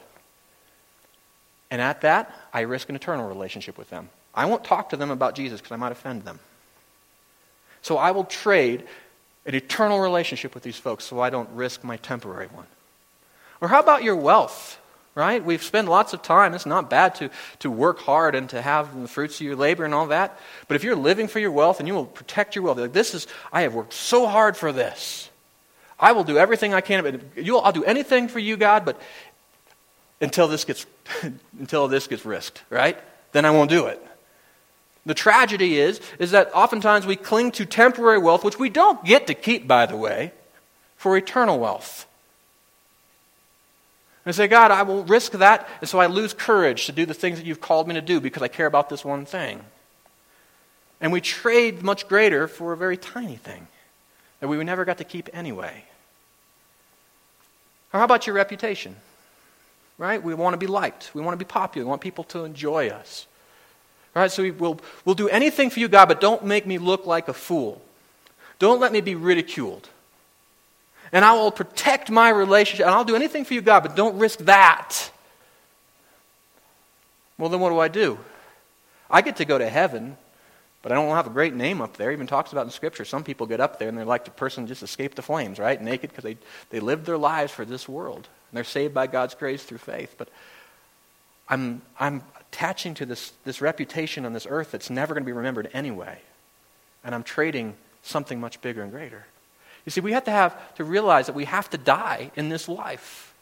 And at that, I risk an eternal relationship with them. I won't talk to them about Jesus because I might offend them. So I will trade an eternal relationship with these folks so I don't risk my temporary one. Or how about your wealth? Right? We've spent lots of time. It's not bad to, to work hard and to have the fruits of your labor and all that. But if you're living for your wealth and you will protect your wealth, like this is, I have worked so hard for this. I will do everything I can. I'll do anything for you, God, but until this gets, until this gets risked, right? Then I won't do it. The tragedy is, is that oftentimes we cling to temporary wealth, which we don't get to keep, by the way, for eternal wealth. And say, God, I will risk that, and so I lose courage to do the things that you've called me to do because I care about this one thing. And we trade much greater for a very tiny thing that we never got to keep anyway. Or how about your reputation? Right? We want to be liked. We want to be popular. We want people to enjoy us. Right? So we will we'll do anything for you, God, but don't make me look like a fool. Don't let me be ridiculed. And I will protect my relationship. And I'll do anything for you, God, but don't risk that. Well, then what do I do? I get to go to heaven, but I don't have a great name up there. Even talks about in Scripture. Some people get up there and they're like the person just escaped the flames, right? Naked because they, they lived their lives for this world. And they're saved by God's grace through faith. But I'm, I'm attaching to this, this reputation on this earth that's never going to be remembered anyway. And I'm trading something much bigger and greater. You see, we have to have to realize that we have to die in this life.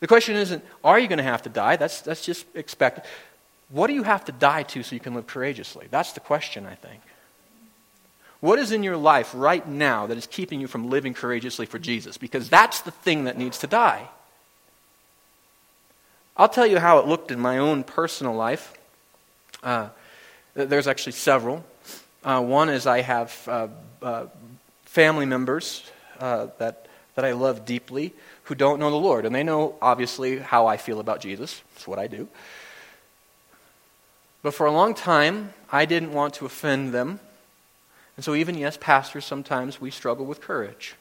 The question isn't, are you going to have to die? That's, that's just expected. What do you have to die to so you can live courageously? That's the question, I think. What is in your life right now that is keeping you from living courageously for Jesus? Because that's the thing that needs to die. I'll tell you how it looked in my own personal life. Uh, there's actually several. Uh, one is I have uh, uh family members uh, that, that I love deeply who don't know the Lord. And they know, obviously, how I feel about Jesus. It's what I do. But for a long time, I didn't want to offend them. And so, even, yes, pastors, sometimes we struggle with courage.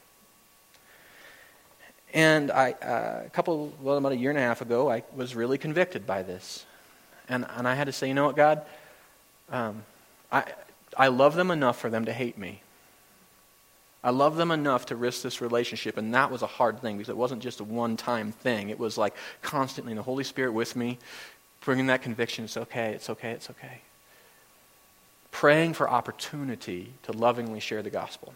And I, uh, a couple, well, about a year and a half ago, I was really convicted by this. And, and I had to say, you know what, God? Um, I, I love them enough for them to hate me. I love them enough to risk this relationship, and that was a hard thing because it wasn't just a one time thing. It was like constantly the Holy Spirit with me, bringing that conviction it's okay, it's okay, it's okay. Praying for opportunity to lovingly share the gospel.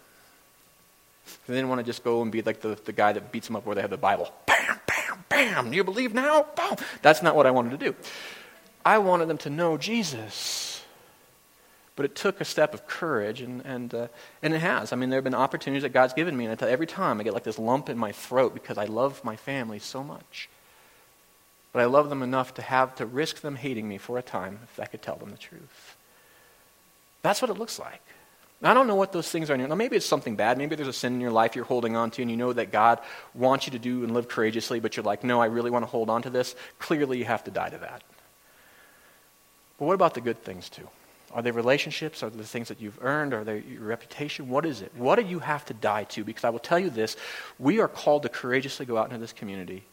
They didn't want to just go and be like the, the guy that beats them up where they have the Bible. Bam, bam, bam. Do you believe now? Boom. That's not what I wanted to do. I wanted them to know Jesus. But it took a step of courage, and, and, uh, and it has. I mean, there have been opportunities that God's given me, and I tell every time I get like this lump in my throat because I love my family so much. But I love them enough to have to risk them hating me for a time if I could tell them the truth. That's what it looks like. I don't know what those things are. Now, maybe it's something bad. Maybe there's a sin in your life you're holding on to, and you know that God wants you to do and live courageously, but you're like, no, I really want to hold on to this. Clearly, you have to die to that. But what about the good things, too? Are they relationships? Are they the things that you've earned? Are they your reputation? What is it? What do you have to die to? Because I will tell you this we are called to courageously go out into this community.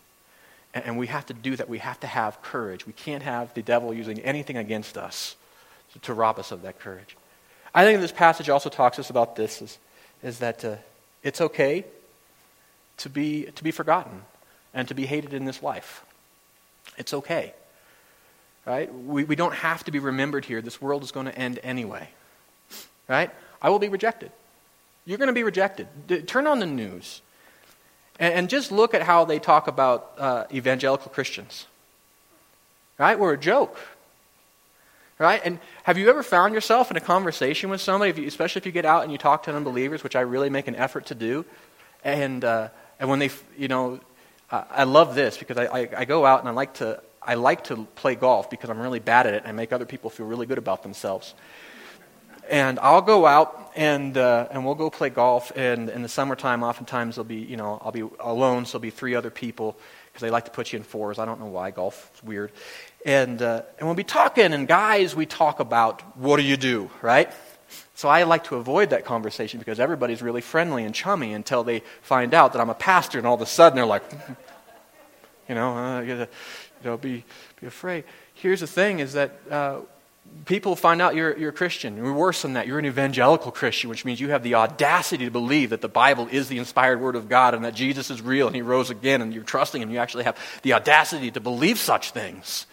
And, we have to do that. We have to have courage. We can't have the devil using anything against us to, to rob us of that courage. I think this passage also talks to us about this is, is that uh, it's okay to be, to be forgotten and to be hated in this life. It's okay. Right? We, we don't have to be remembered here. This world is going to end anyway. Right? I will be rejected. You're going to be rejected. D- turn on the news and, and, just look at how they talk about uh, evangelical Christians. Right? We're a joke. Right? And have you ever found yourself in a conversation with somebody, if you, especially if you get out and you talk to unbelievers, which I really make an effort to do, and, uh, and when they, you know, I love this because I, I, I go out and I like to I like to play golf because I'm really bad at it and I make other people feel really good about themselves. And I'll go out and, uh, and we'll go play golf. And in the summertime, oftentimes there'll be, you know, I'll be alone, so there'll be three other people because they like to put you in fours. I don't know why. Golf is weird. And, uh, and we'll be talking, and guys, we talk about what do you do, right? So I like to avoid that conversation because everybody's really friendly and chummy until they find out that I'm a pastor, and all of a sudden they're like, you know, uh, you know, be, be afraid. Here's the thing is that uh, people find out you're, you're a Christian. You're worse than that. You're an evangelical Christian, which means you have the audacity to believe that the Bible is the inspired Word of God and that Jesus is real and He rose again and you're trusting Him. You actually have the audacity to believe such things.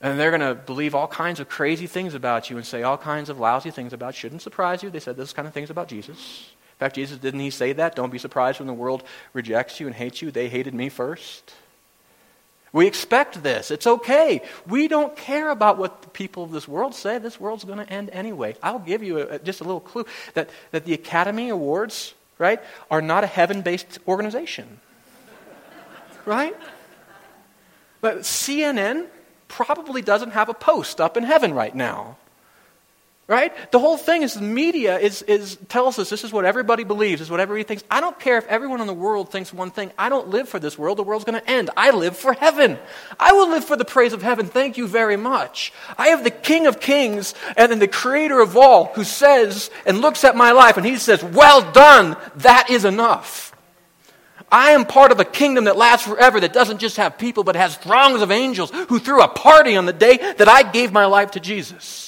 And they're going to believe all kinds of crazy things about you and say all kinds of lousy things about you. Shouldn't surprise you. They said those kind of things about Jesus. In fact, Jesus, didn't he say that? Don't be surprised when the world rejects you and hates you. They hated me first. We expect this. It's okay. We don't care about what the people of this world say. This world's going to end anyway. I'll give you a, just a little clue that, that the Academy Awards, right, are not a heaven based organization. right? But CNN probably doesn't have a post up in heaven right now. Right? The whole thing is the media is, is, tells us this is what everybody believes, is what everybody thinks. I don't care if everyone in the world thinks one thing. I don't live for this world. The world's going to end. I live for heaven. I will live for the praise of heaven. Thank you very much. I have the King of Kings and then the Creator of all who says and looks at my life and he says, Well done. That is enough. I am part of a kingdom that lasts forever, that doesn't just have people, but has throngs of angels who threw a party on the day that I gave my life to Jesus.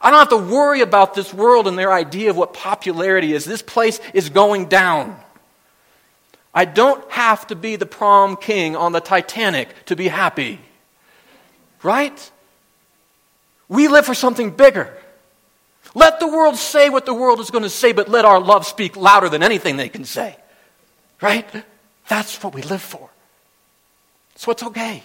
I don't have to worry about this world and their idea of what popularity is. This place is going down. I don't have to be the prom king on the Titanic to be happy. Right? We live for something bigger. Let the world say what the world is going to say, but let our love speak louder than anything they can say. Right? That's what we live for. So it's okay.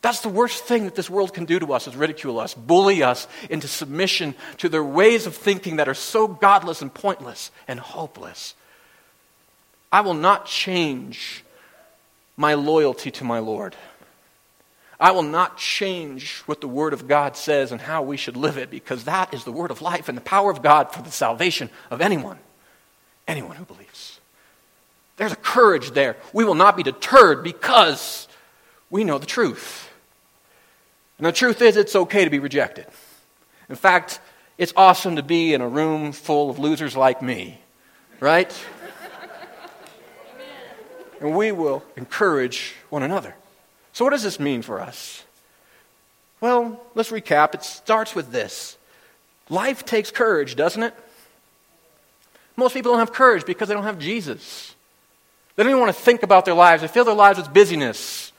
That's the worst thing that this world can do to us is ridicule us, bully us into submission to their ways of thinking that are so godless and pointless and hopeless. I will not change my loyalty to my Lord. I will not change what the Word of God says and how we should live it because that is the Word of life and the power of God for the salvation of anyone, anyone who believes. There's a courage there. We will not be deterred because we know the truth. And the truth is, it's okay to be rejected. In fact, it's awesome to be in a room full of losers like me, right? and we will encourage one another. So, what does this mean for us? Well, let's recap. It starts with this life takes courage, doesn't it? Most people don't have courage because they don't have Jesus. They don't even want to think about their lives. They fill their lives with busyness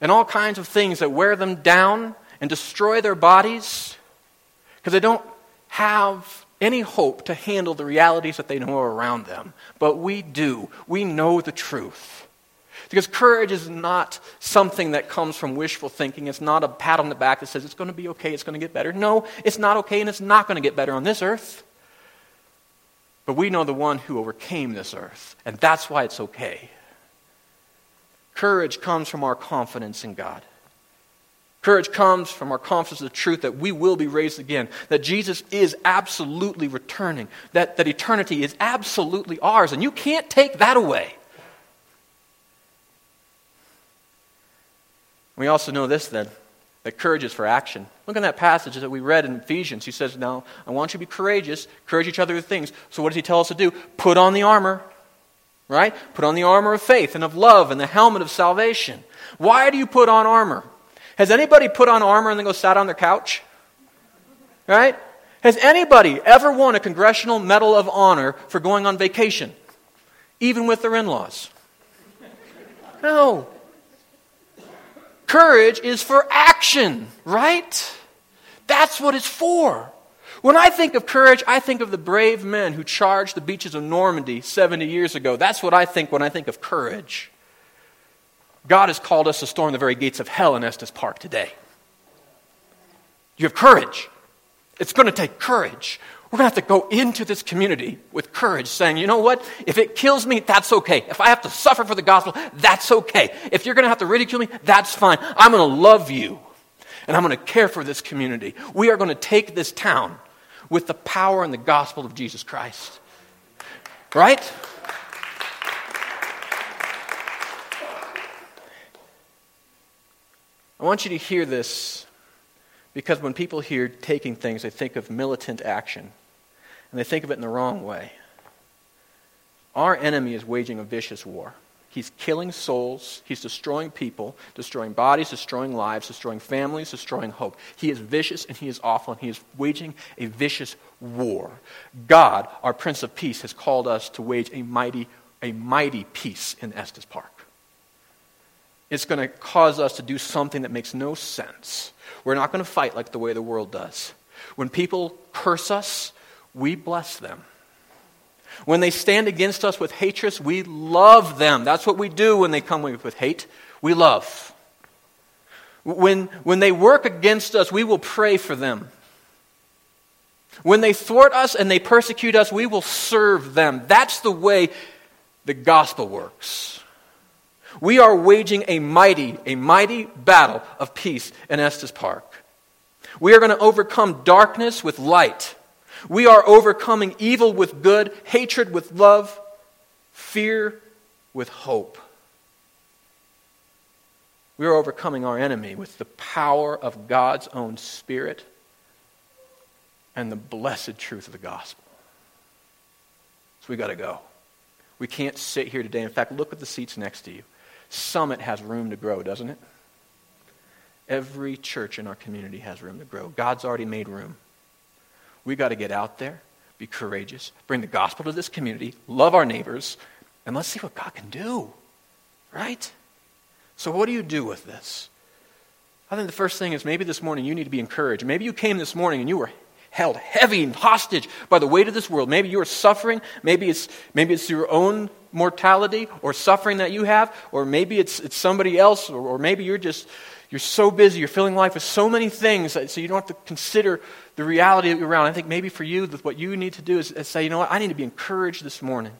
and all kinds of things that wear them down and destroy their bodies because they don't have any hope to handle the realities that they know are around them. But we do. We know the truth. Because courage is not something that comes from wishful thinking. It's not a pat on the back that says it's going to be okay, it's going to get better. No, it's not okay, and it's not going to get better on this earth. But we know the one who overcame this earth, and that's why it's okay. Courage comes from our confidence in God. Courage comes from our confidence of the truth that we will be raised again, that Jesus is absolutely returning, that, that eternity is absolutely ours, and you can't take that away. We also know this then that courage is for action. Look at that passage that we read in Ephesians. He says, Now, I want you to be courageous, encourage each other with things. So, what does he tell us to do? Put on the armor, right? Put on the armor of faith and of love and the helmet of salvation. Why do you put on armor? Has anybody put on armor and then go sat on their couch? Right? Has anybody ever won a Congressional Medal of Honor for going on vacation, even with their in laws? No. Courage is for action, right? That's what it's for. When I think of courage, I think of the brave men who charged the beaches of Normandy 70 years ago. That's what I think when I think of courage. God has called us to storm the very gates of hell in Estes Park today. You have courage. It's going to take courage. We're going to have to go into this community with courage, saying, you know what? If it kills me, that's okay. If I have to suffer for the gospel, that's okay. If you're going to have to ridicule me, that's fine. I'm going to love you, and I'm going to care for this community. We are going to take this town with the power and the gospel of Jesus Christ. Right? I want you to hear this because when people hear taking things, they think of militant action and they think of it in the wrong way. Our enemy is waging a vicious war. He's killing souls, he's destroying people, destroying bodies, destroying lives, destroying families, destroying hope. He is vicious and he is awful and he is waging a vicious war. God, our Prince of Peace, has called us to wage a mighty, a mighty peace in Estes Park. It's going to cause us to do something that makes no sense. We're not going to fight like the way the world does. When people curse us, we bless them. When they stand against us with hatred, we love them. That's what we do when they come with hate. We love. When, when they work against us, we will pray for them. When they thwart us and they persecute us, we will serve them. That's the way the gospel works. We are waging a mighty, a mighty battle of peace in Estes Park. We are going to overcome darkness with light. We are overcoming evil with good, hatred with love, fear with hope. We are overcoming our enemy with the power of God's own Spirit and the blessed truth of the gospel. So we got to go. We can't sit here today. In fact, look at the seats next to you. Summit has room to grow, doesn't it? Every church in our community has room to grow. God's already made room. We got to get out there, be courageous, bring the gospel to this community, love our neighbors, and let's see what God can do. Right? So, what do you do with this? I think the first thing is maybe this morning you need to be encouraged. Maybe you came this morning and you were held heavy and hostage by the weight of this world. Maybe you are suffering. Maybe it's, maybe it's your own mortality or suffering that you have, or maybe it's, it's somebody else, or, or maybe you're just you're so busy, you're filling life with so many things, that, so you don't have to consider the reality around. I think maybe for you, what you need to do is, is say, you know what, I need to be encouraged this morning.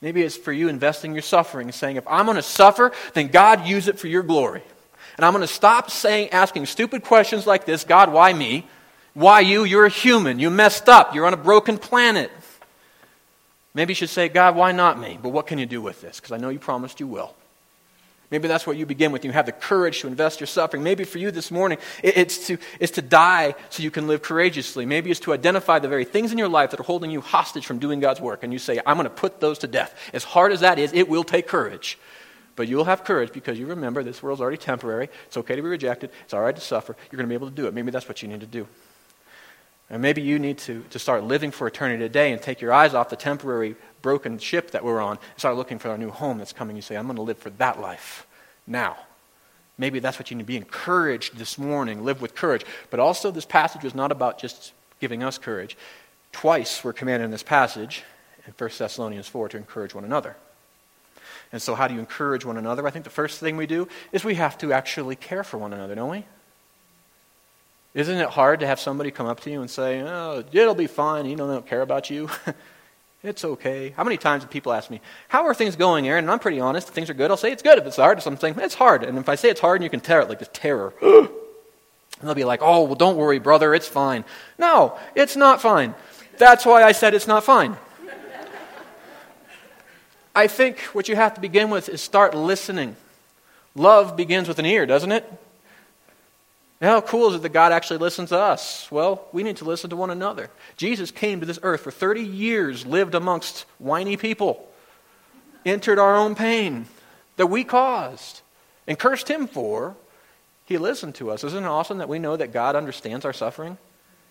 Maybe it's for you investing your suffering, and saying, if I'm going to suffer, then God use it for your glory. And I'm going to stop saying, asking stupid questions like this God, why me? Why you? You're a human. You messed up. You're on a broken planet. Maybe you should say, God, why not me? But what can you do with this? Because I know you promised you will. Maybe that's what you begin with. You have the courage to invest your suffering. Maybe for you this morning, it's to, it's to die so you can live courageously. Maybe it's to identify the very things in your life that are holding you hostage from doing God's work. And you say, I'm going to put those to death. As hard as that is, it will take courage. But you'll have courage because you remember this world's already temporary. It's okay to be rejected. It's all right to suffer. You're going to be able to do it. Maybe that's what you need to do. And maybe you need to, to start living for eternity today and take your eyes off the temporary broken ship that we're on and start looking for our new home that's coming. You say, I'm going to live for that life now. Maybe that's what you need to be encouraged this morning. Live with courage. But also, this passage is not about just giving us courage. Twice we're commanded in this passage, in 1 Thessalonians 4, to encourage one another. And so, how do you encourage one another? I think the first thing we do is we have to actually care for one another, don't we? Isn't it hard to have somebody come up to you and say, Oh, it'll be fine, you know, they don't care about you? It's okay. How many times have people asked me, How are things going, Aaron? And I'm pretty honest. If things are good, I'll say it's good. If it's hard, I'm saying it's hard. And if I say it's hard and you can tear it, like the terror, and they'll be like, Oh, well, don't worry, brother. It's fine. No, it's not fine. That's why I said it's not fine. I think what you have to begin with is start listening. Love begins with an ear, doesn't it? How cool is it that God actually listens to us? Well, we need to listen to one another. Jesus came to this earth for 30 years, lived amongst whiny people, entered our own pain that we caused, and cursed him for. He listened to us. Isn't it awesome that we know that God understands our suffering?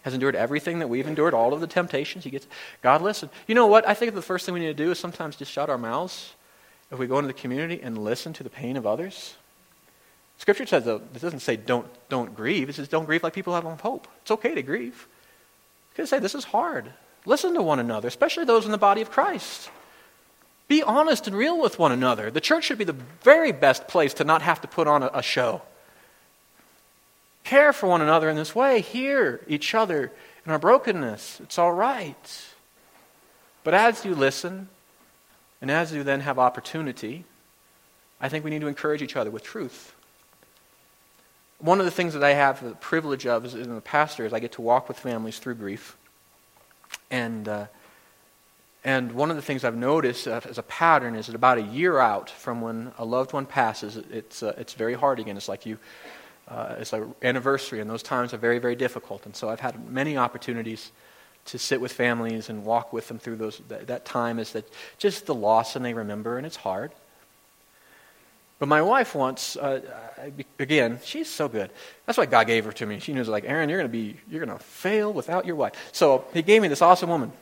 Has endured everything that we've endured, all of the temptations. He gets God listened. You know what? I think the first thing we need to do is sometimes just shut our mouths if we go into the community and listen to the pain of others. Scripture says, though, it doesn't say don't, don't grieve. It says don't grieve like people have on hope. It's okay to grieve. You can say, this is hard. Listen to one another, especially those in the body of Christ. Be honest and real with one another. The church should be the very best place to not have to put on a, a show. Care for one another in this way. Hear each other in our brokenness. It's all right. But as you listen, and as you then have opportunity, I think we need to encourage each other with truth. One of the things that I have the privilege of as a pastor is I get to walk with families through grief. And, uh, and one of the things I've noticed uh, as a pattern is that about a year out from when a loved one passes, it's, uh, it's very hard again. It's like you, uh, it's an anniversary, and those times are very, very difficult. And so I've had many opportunities to sit with families and walk with them through those, that, that time is that just the loss and they remember, and it's hard. But my wife once, uh, again, she's so good. That's why God gave her to me. She knows, like, Aaron, you're going to be, you're going to fail without your wife. So he gave me this awesome woman.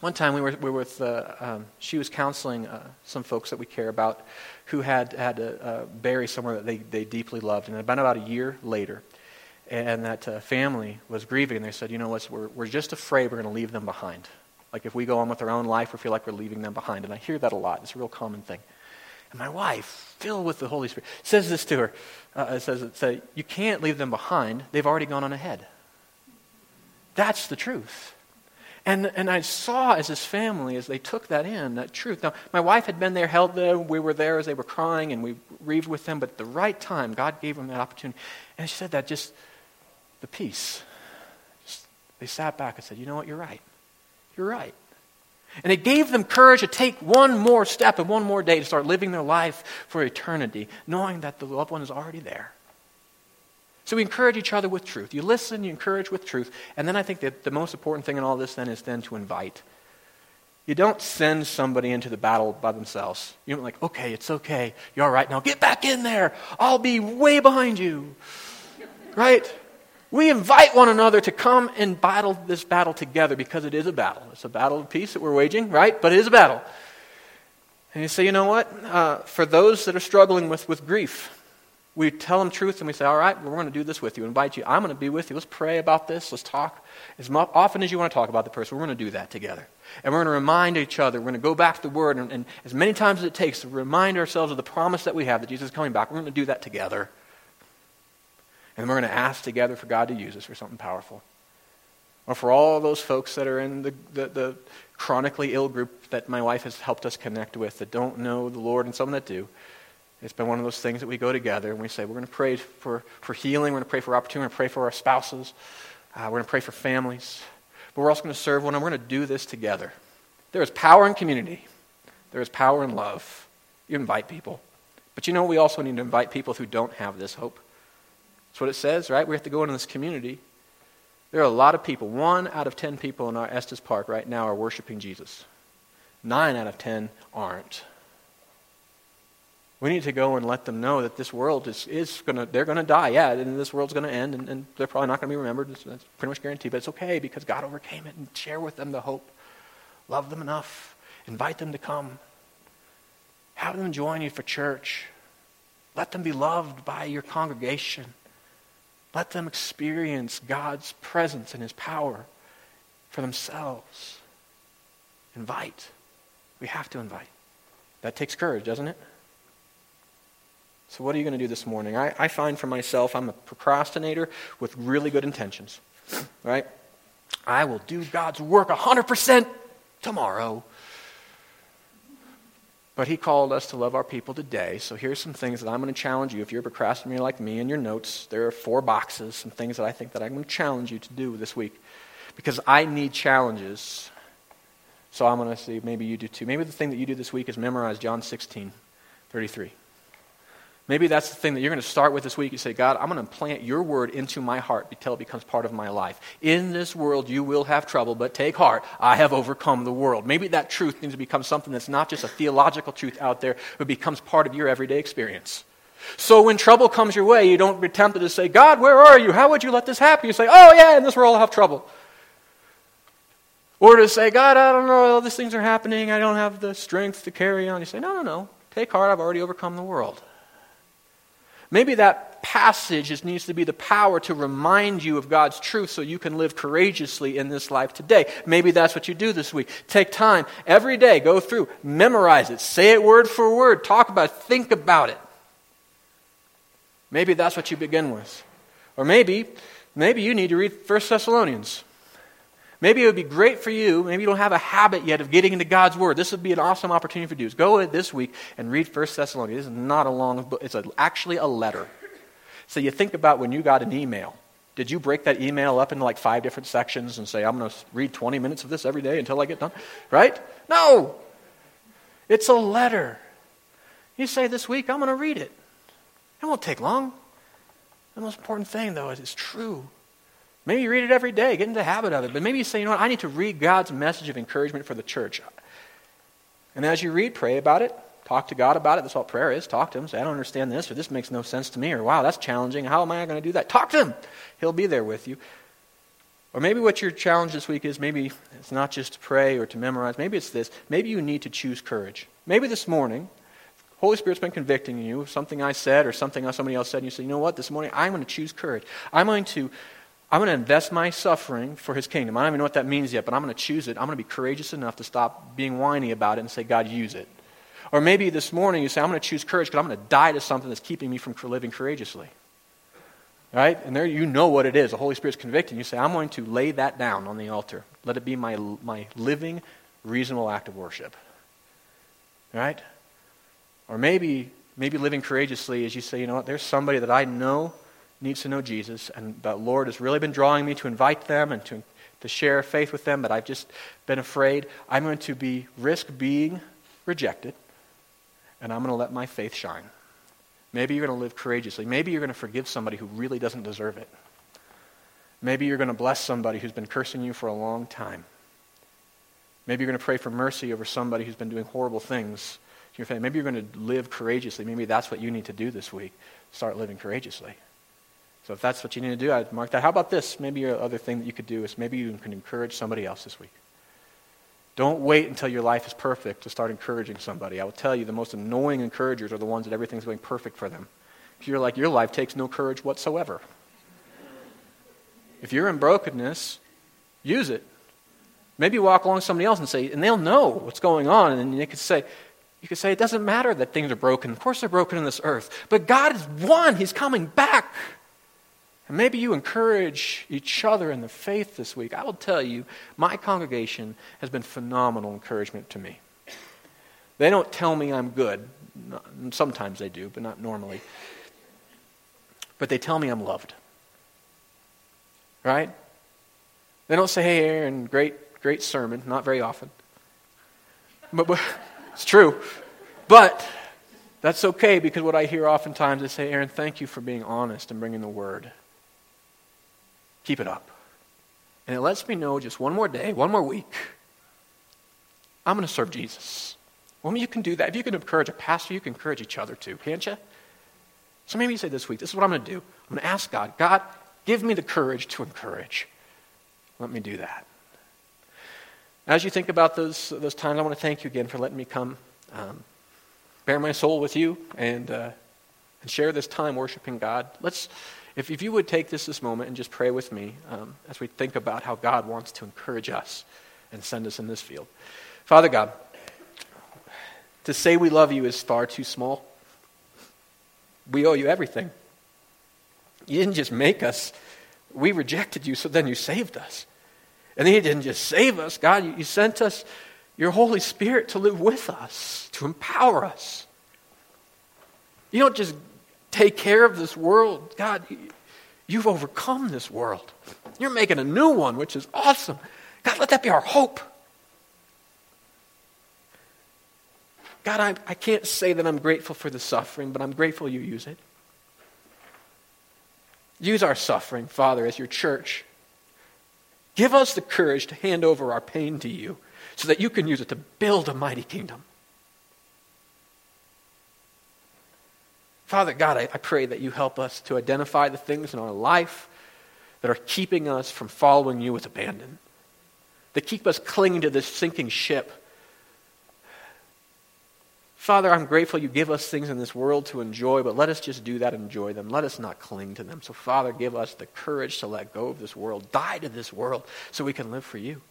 One time we were, we were with, uh, um, she was counseling uh, some folks that we care about who had had to uh, bury somewhere that they, they deeply loved. And about, about a year later, and that uh, family was grieving, and they said, you know what, we're, we're just afraid we're going to leave them behind. Like if we go on with our own life, we feel like we're leaving them behind. And I hear that a lot. It's a real common thing. And my wife, filled with the Holy Spirit, says this to her. Uh, it says, it says, You can't leave them behind. They've already gone on ahead. That's the truth. And, and I saw as his family, as they took that in, that truth. Now, my wife had been there, held them. We were there as they were crying, and we grieved with them. But at the right time, God gave them that opportunity. And she said that just, the peace. Just, they sat back and said, You know what? You're right. You're right. And it gave them courage to take one more step and one more day to start living their life for eternity, knowing that the loved one is already there. So we encourage each other with truth. You listen, you encourage with truth. And then I think that the most important thing in all this then is then to invite. You don't send somebody into the battle by themselves. You're like, okay, it's okay. You're all right now. Get back in there. I'll be way behind you. Right? We invite one another to come and battle this battle together because it is a battle. It's a battle of peace that we're waging, right? But it is a battle. And you say, you know what? Uh, for those that are struggling with, with grief, we tell them truth and we say, all right, we're going to do this with you. Invite you. I'm going to be with you. Let's pray about this. Let's talk. As often as you want to talk about the person, we're going to do that together. And we're going to remind each other. We're going to go back to the Word. And, and as many times as it takes to remind ourselves of the promise that we have that Jesus is coming back, we're going to do that together. And we're going to ask together for God to use us for something powerful. Or for all those folks that are in the, the, the chronically ill group that my wife has helped us connect with that don't know the Lord and some that do. It's been one of those things that we go together and we say, we're going to pray for, for healing, we're going to pray for opportunity, we're going to pray for our spouses, uh, we're going to pray for families. But we're also going to serve one, and we're going to do this together. There is power in community, there is power in love. You invite people. But you know, we also need to invite people who don't have this hope. That's what it says, right? We have to go into this community. There are a lot of people. One out of ten people in our Estes Park right now are worshiping Jesus. Nine out of ten aren't. We need to go and let them know that this world is, is going to, they're going to die, yeah, and this world's going to end, and, and, they're probably not going to be remembered. It's, that's pretty much guaranteed, but it's okay because God overcame it, and share with them the hope. Love them enough. Invite them to come. Have them join you for church. Let them be loved by your congregation. Let them experience God's presence and His power for themselves. Invite. We have to invite. That takes courage, doesn't it? So, what are you going to do this morning? I, I find for myself, I'm a procrastinator with really good intentions, right? I will do God's work 100% tomorrow. But he called us to love our people today. So here's some things that I'm going to challenge you. If you're a procrastinator like me in your notes, there are four boxes, some things that I think that I'm going to challenge you to do this week. Because I need challenges. So I'm going to see, maybe you do too. Maybe the thing that you do this week is memorize John 16, 33. Maybe that's the thing that you're going to start with this week. You say, God, I'm going to plant your word into my heart until it becomes part of my life. In this world, you will have trouble, but take heart. I have overcome the world. Maybe that truth needs to become something that's not just a theological truth out there, but becomes part of your everyday experience. So when trouble comes your way, you don't be tempted to say, God, where are you? How would you let this happen? You say, oh, yeah, in this world I'll have trouble. Or to say, God, I don't know, all these things are happening. I don't have the strength to carry on. You say, no, no, no. Take heart. I've already overcome the world. Maybe that passage needs to be the power to remind you of God's truth so you can live courageously in this life today. Maybe that's what you do this week. Take time every day, go through, memorize it, say it word for word, talk about it, think about it. Maybe that's what you begin with. Or maybe, maybe you need to read 1 Thessalonians. Maybe it would be great for you. Maybe you don't have a habit yet of getting into God's Word. This would be an awesome opportunity for you. to Go this week and read 1 Thessalonians. This is not a long book, it's a, actually a letter. So you think about when you got an email. Did you break that email up into like five different sections and say, I'm going to read 20 minutes of this every day until I get done? Right? No. It's a letter. You say, This week, I'm going to read it. It won't take long. The most important thing, though, is it's true. Maybe you read it every day, get into the habit of it. But maybe you say, you know what, I need to read God's message of encouragement for the church. And as you read, pray about it. Talk to God about it. That's what prayer is. Talk to Him. Say, I don't understand this, or this makes no sense to me, or wow, that's challenging. How am I going to do that? Talk to Him. He'll be there with you. Or maybe what your challenge this week is maybe it's not just to pray or to memorize. Maybe it's this. Maybe you need to choose courage. Maybe this morning, Holy Spirit's been convicting you of something I said or something somebody else said, and you say, you know what, this morning I'm going to choose courage. I'm going to I'm going to invest my suffering for his kingdom. I don't even know what that means yet, but I'm going to choose it. I'm going to be courageous enough to stop being whiny about it and say, God, use it. Or maybe this morning you say, I'm going to choose courage because I'm going to die to something that's keeping me from living courageously. Right? And there you know what it is. The Holy Spirit's convicting. You say, I'm going to lay that down on the altar. Let it be my, my living, reasonable act of worship. Right? Or maybe, maybe living courageously is you say, you know what, there's somebody that I know needs to know Jesus, and the Lord has really been drawing me to invite them and to, to share faith with them, but I've just been afraid. I'm going to be risk being rejected, and I'm going to let my faith shine. Maybe you're going to live courageously. Maybe you're going to forgive somebody who really doesn't deserve it. Maybe you're going to bless somebody who's been cursing you for a long time. Maybe you're going to pray for mercy over somebody who's been doing horrible things to your family. Maybe you're going to live courageously. Maybe that's what you need to do this week. Start living courageously. So if that's what you need to do, I'd mark that. How about this? Maybe your other thing that you could do is maybe you can encourage somebody else this week. Don't wait until your life is perfect to start encouraging somebody. I will tell you, the most annoying encouragers are the ones that everything's going perfect for them. If you're like, your life takes no courage whatsoever. If you're in brokenness, use it. Maybe walk along somebody else and say, and they'll know what's going on. And you could say, you could say, it doesn't matter that things are broken. Of course they're broken in this earth. But God is one. He's coming back. And maybe you encourage each other in the faith this week. I will tell you, my congregation has been phenomenal encouragement to me. They don't tell me I'm good. Sometimes they do, but not normally. But they tell me I'm loved. Right? They don't say, hey, Aaron, great, great sermon. Not very often. But, but it's true. But that's okay because what I hear oftentimes is say, Aaron, thank you for being honest and bringing the word. Keep it up. And it lets me know just one more day, one more week, I'm going to serve Jesus. Well, you can do that. If you can encourage a pastor, you can encourage each other too, can't you? So maybe you say this week, this is what I'm going to do. I'm going to ask God, God, give me the courage to encourage. Let me do that. As you think about those, those times, I want to thank you again for letting me come um, bare my soul with you and, uh, and share this time worshiping God. Let's if, if you would take this this moment and just pray with me um, as we think about how God wants to encourage us and send us in this field. Father God, to say we love you is far too small. We owe you everything. You didn't just make us, we rejected you, so then you saved us. And then you didn't just save us, God, you, you sent us your Holy Spirit to live with us, to empower us. You don't just take care of this world. God, you've overcome this world. You're making a new one, which is awesome. God, let that be our hope. God, I, I can't say that I'm grateful for the suffering, but I'm grateful you use it. Use our suffering, Father, as your church. Give us the courage to hand over our pain to you so that you can use it to build a mighty kingdom. Father God, I, I pray that you help us to identify the things in our life that are keeping us from following you with abandon, that keep us clinging to this sinking ship. Father, I'm grateful you give us things in this world to enjoy, but let us just do that and enjoy them. Let us not cling to them. So, Father, give us the courage to let go of this world, die to this world, so we can live for you.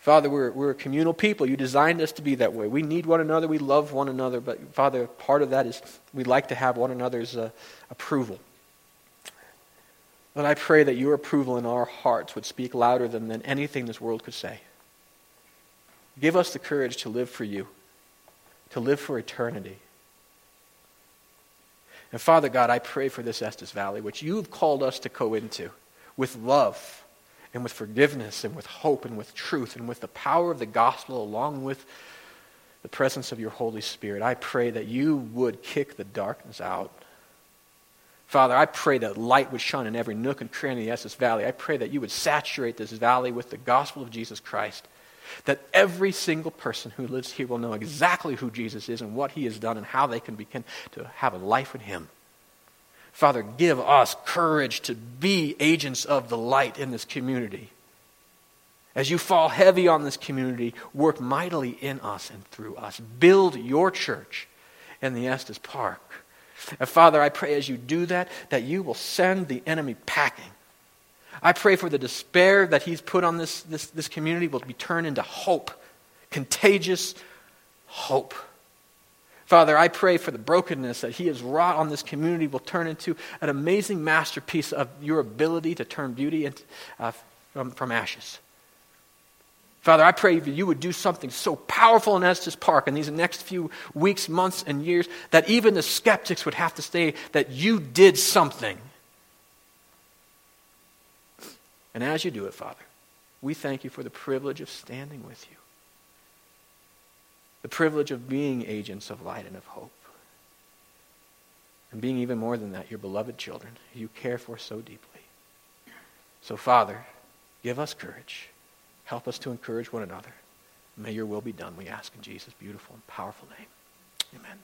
Father, we're, we're a communal people. You designed us to be that way. We need one another. We love one another. But, Father, part of that is we like to have one another's uh, approval. But I pray that your approval in our hearts would speak louder than, than anything this world could say. Give us the courage to live for you, to live for eternity. And Father God, I pray for this Estes Valley, which you've called us to go into with love and with forgiveness and with hope and with truth and with the power of the gospel along with the presence of your Holy Spirit. I pray that you would kick the darkness out. Father, I pray that light would shine in every nook and cranny of Estes Valley. I pray that you would saturate this valley with the gospel of Jesus Christ. That every single person who lives here will know exactly who Jesus is and what he has done and how they can begin to have a life in him. Father, give us courage to be agents of the light in this community. As you fall heavy on this community, work mightily in us and through us. Build your church in the Estes Park. And Father, I pray as you do that, that you will send the enemy packing. I pray for the despair that he's put on this, this, this community will be turned into hope, contagious hope. Father, I pray for the brokenness that He has wrought on this community will turn into an amazing masterpiece of your ability to turn beauty into, uh, from, from ashes. Father, I pray that you would do something so powerful in Estes Park in these next few weeks, months, and years that even the skeptics would have to say that you did something. And as you do it, Father, we thank you for the privilege of standing with you, the privilege of being agents of light and of hope, and being even more than that, your beloved children you care for so deeply. So, Father, give us courage. Help us to encourage one another. May your will be done, we ask in Jesus' beautiful and powerful name. Amen.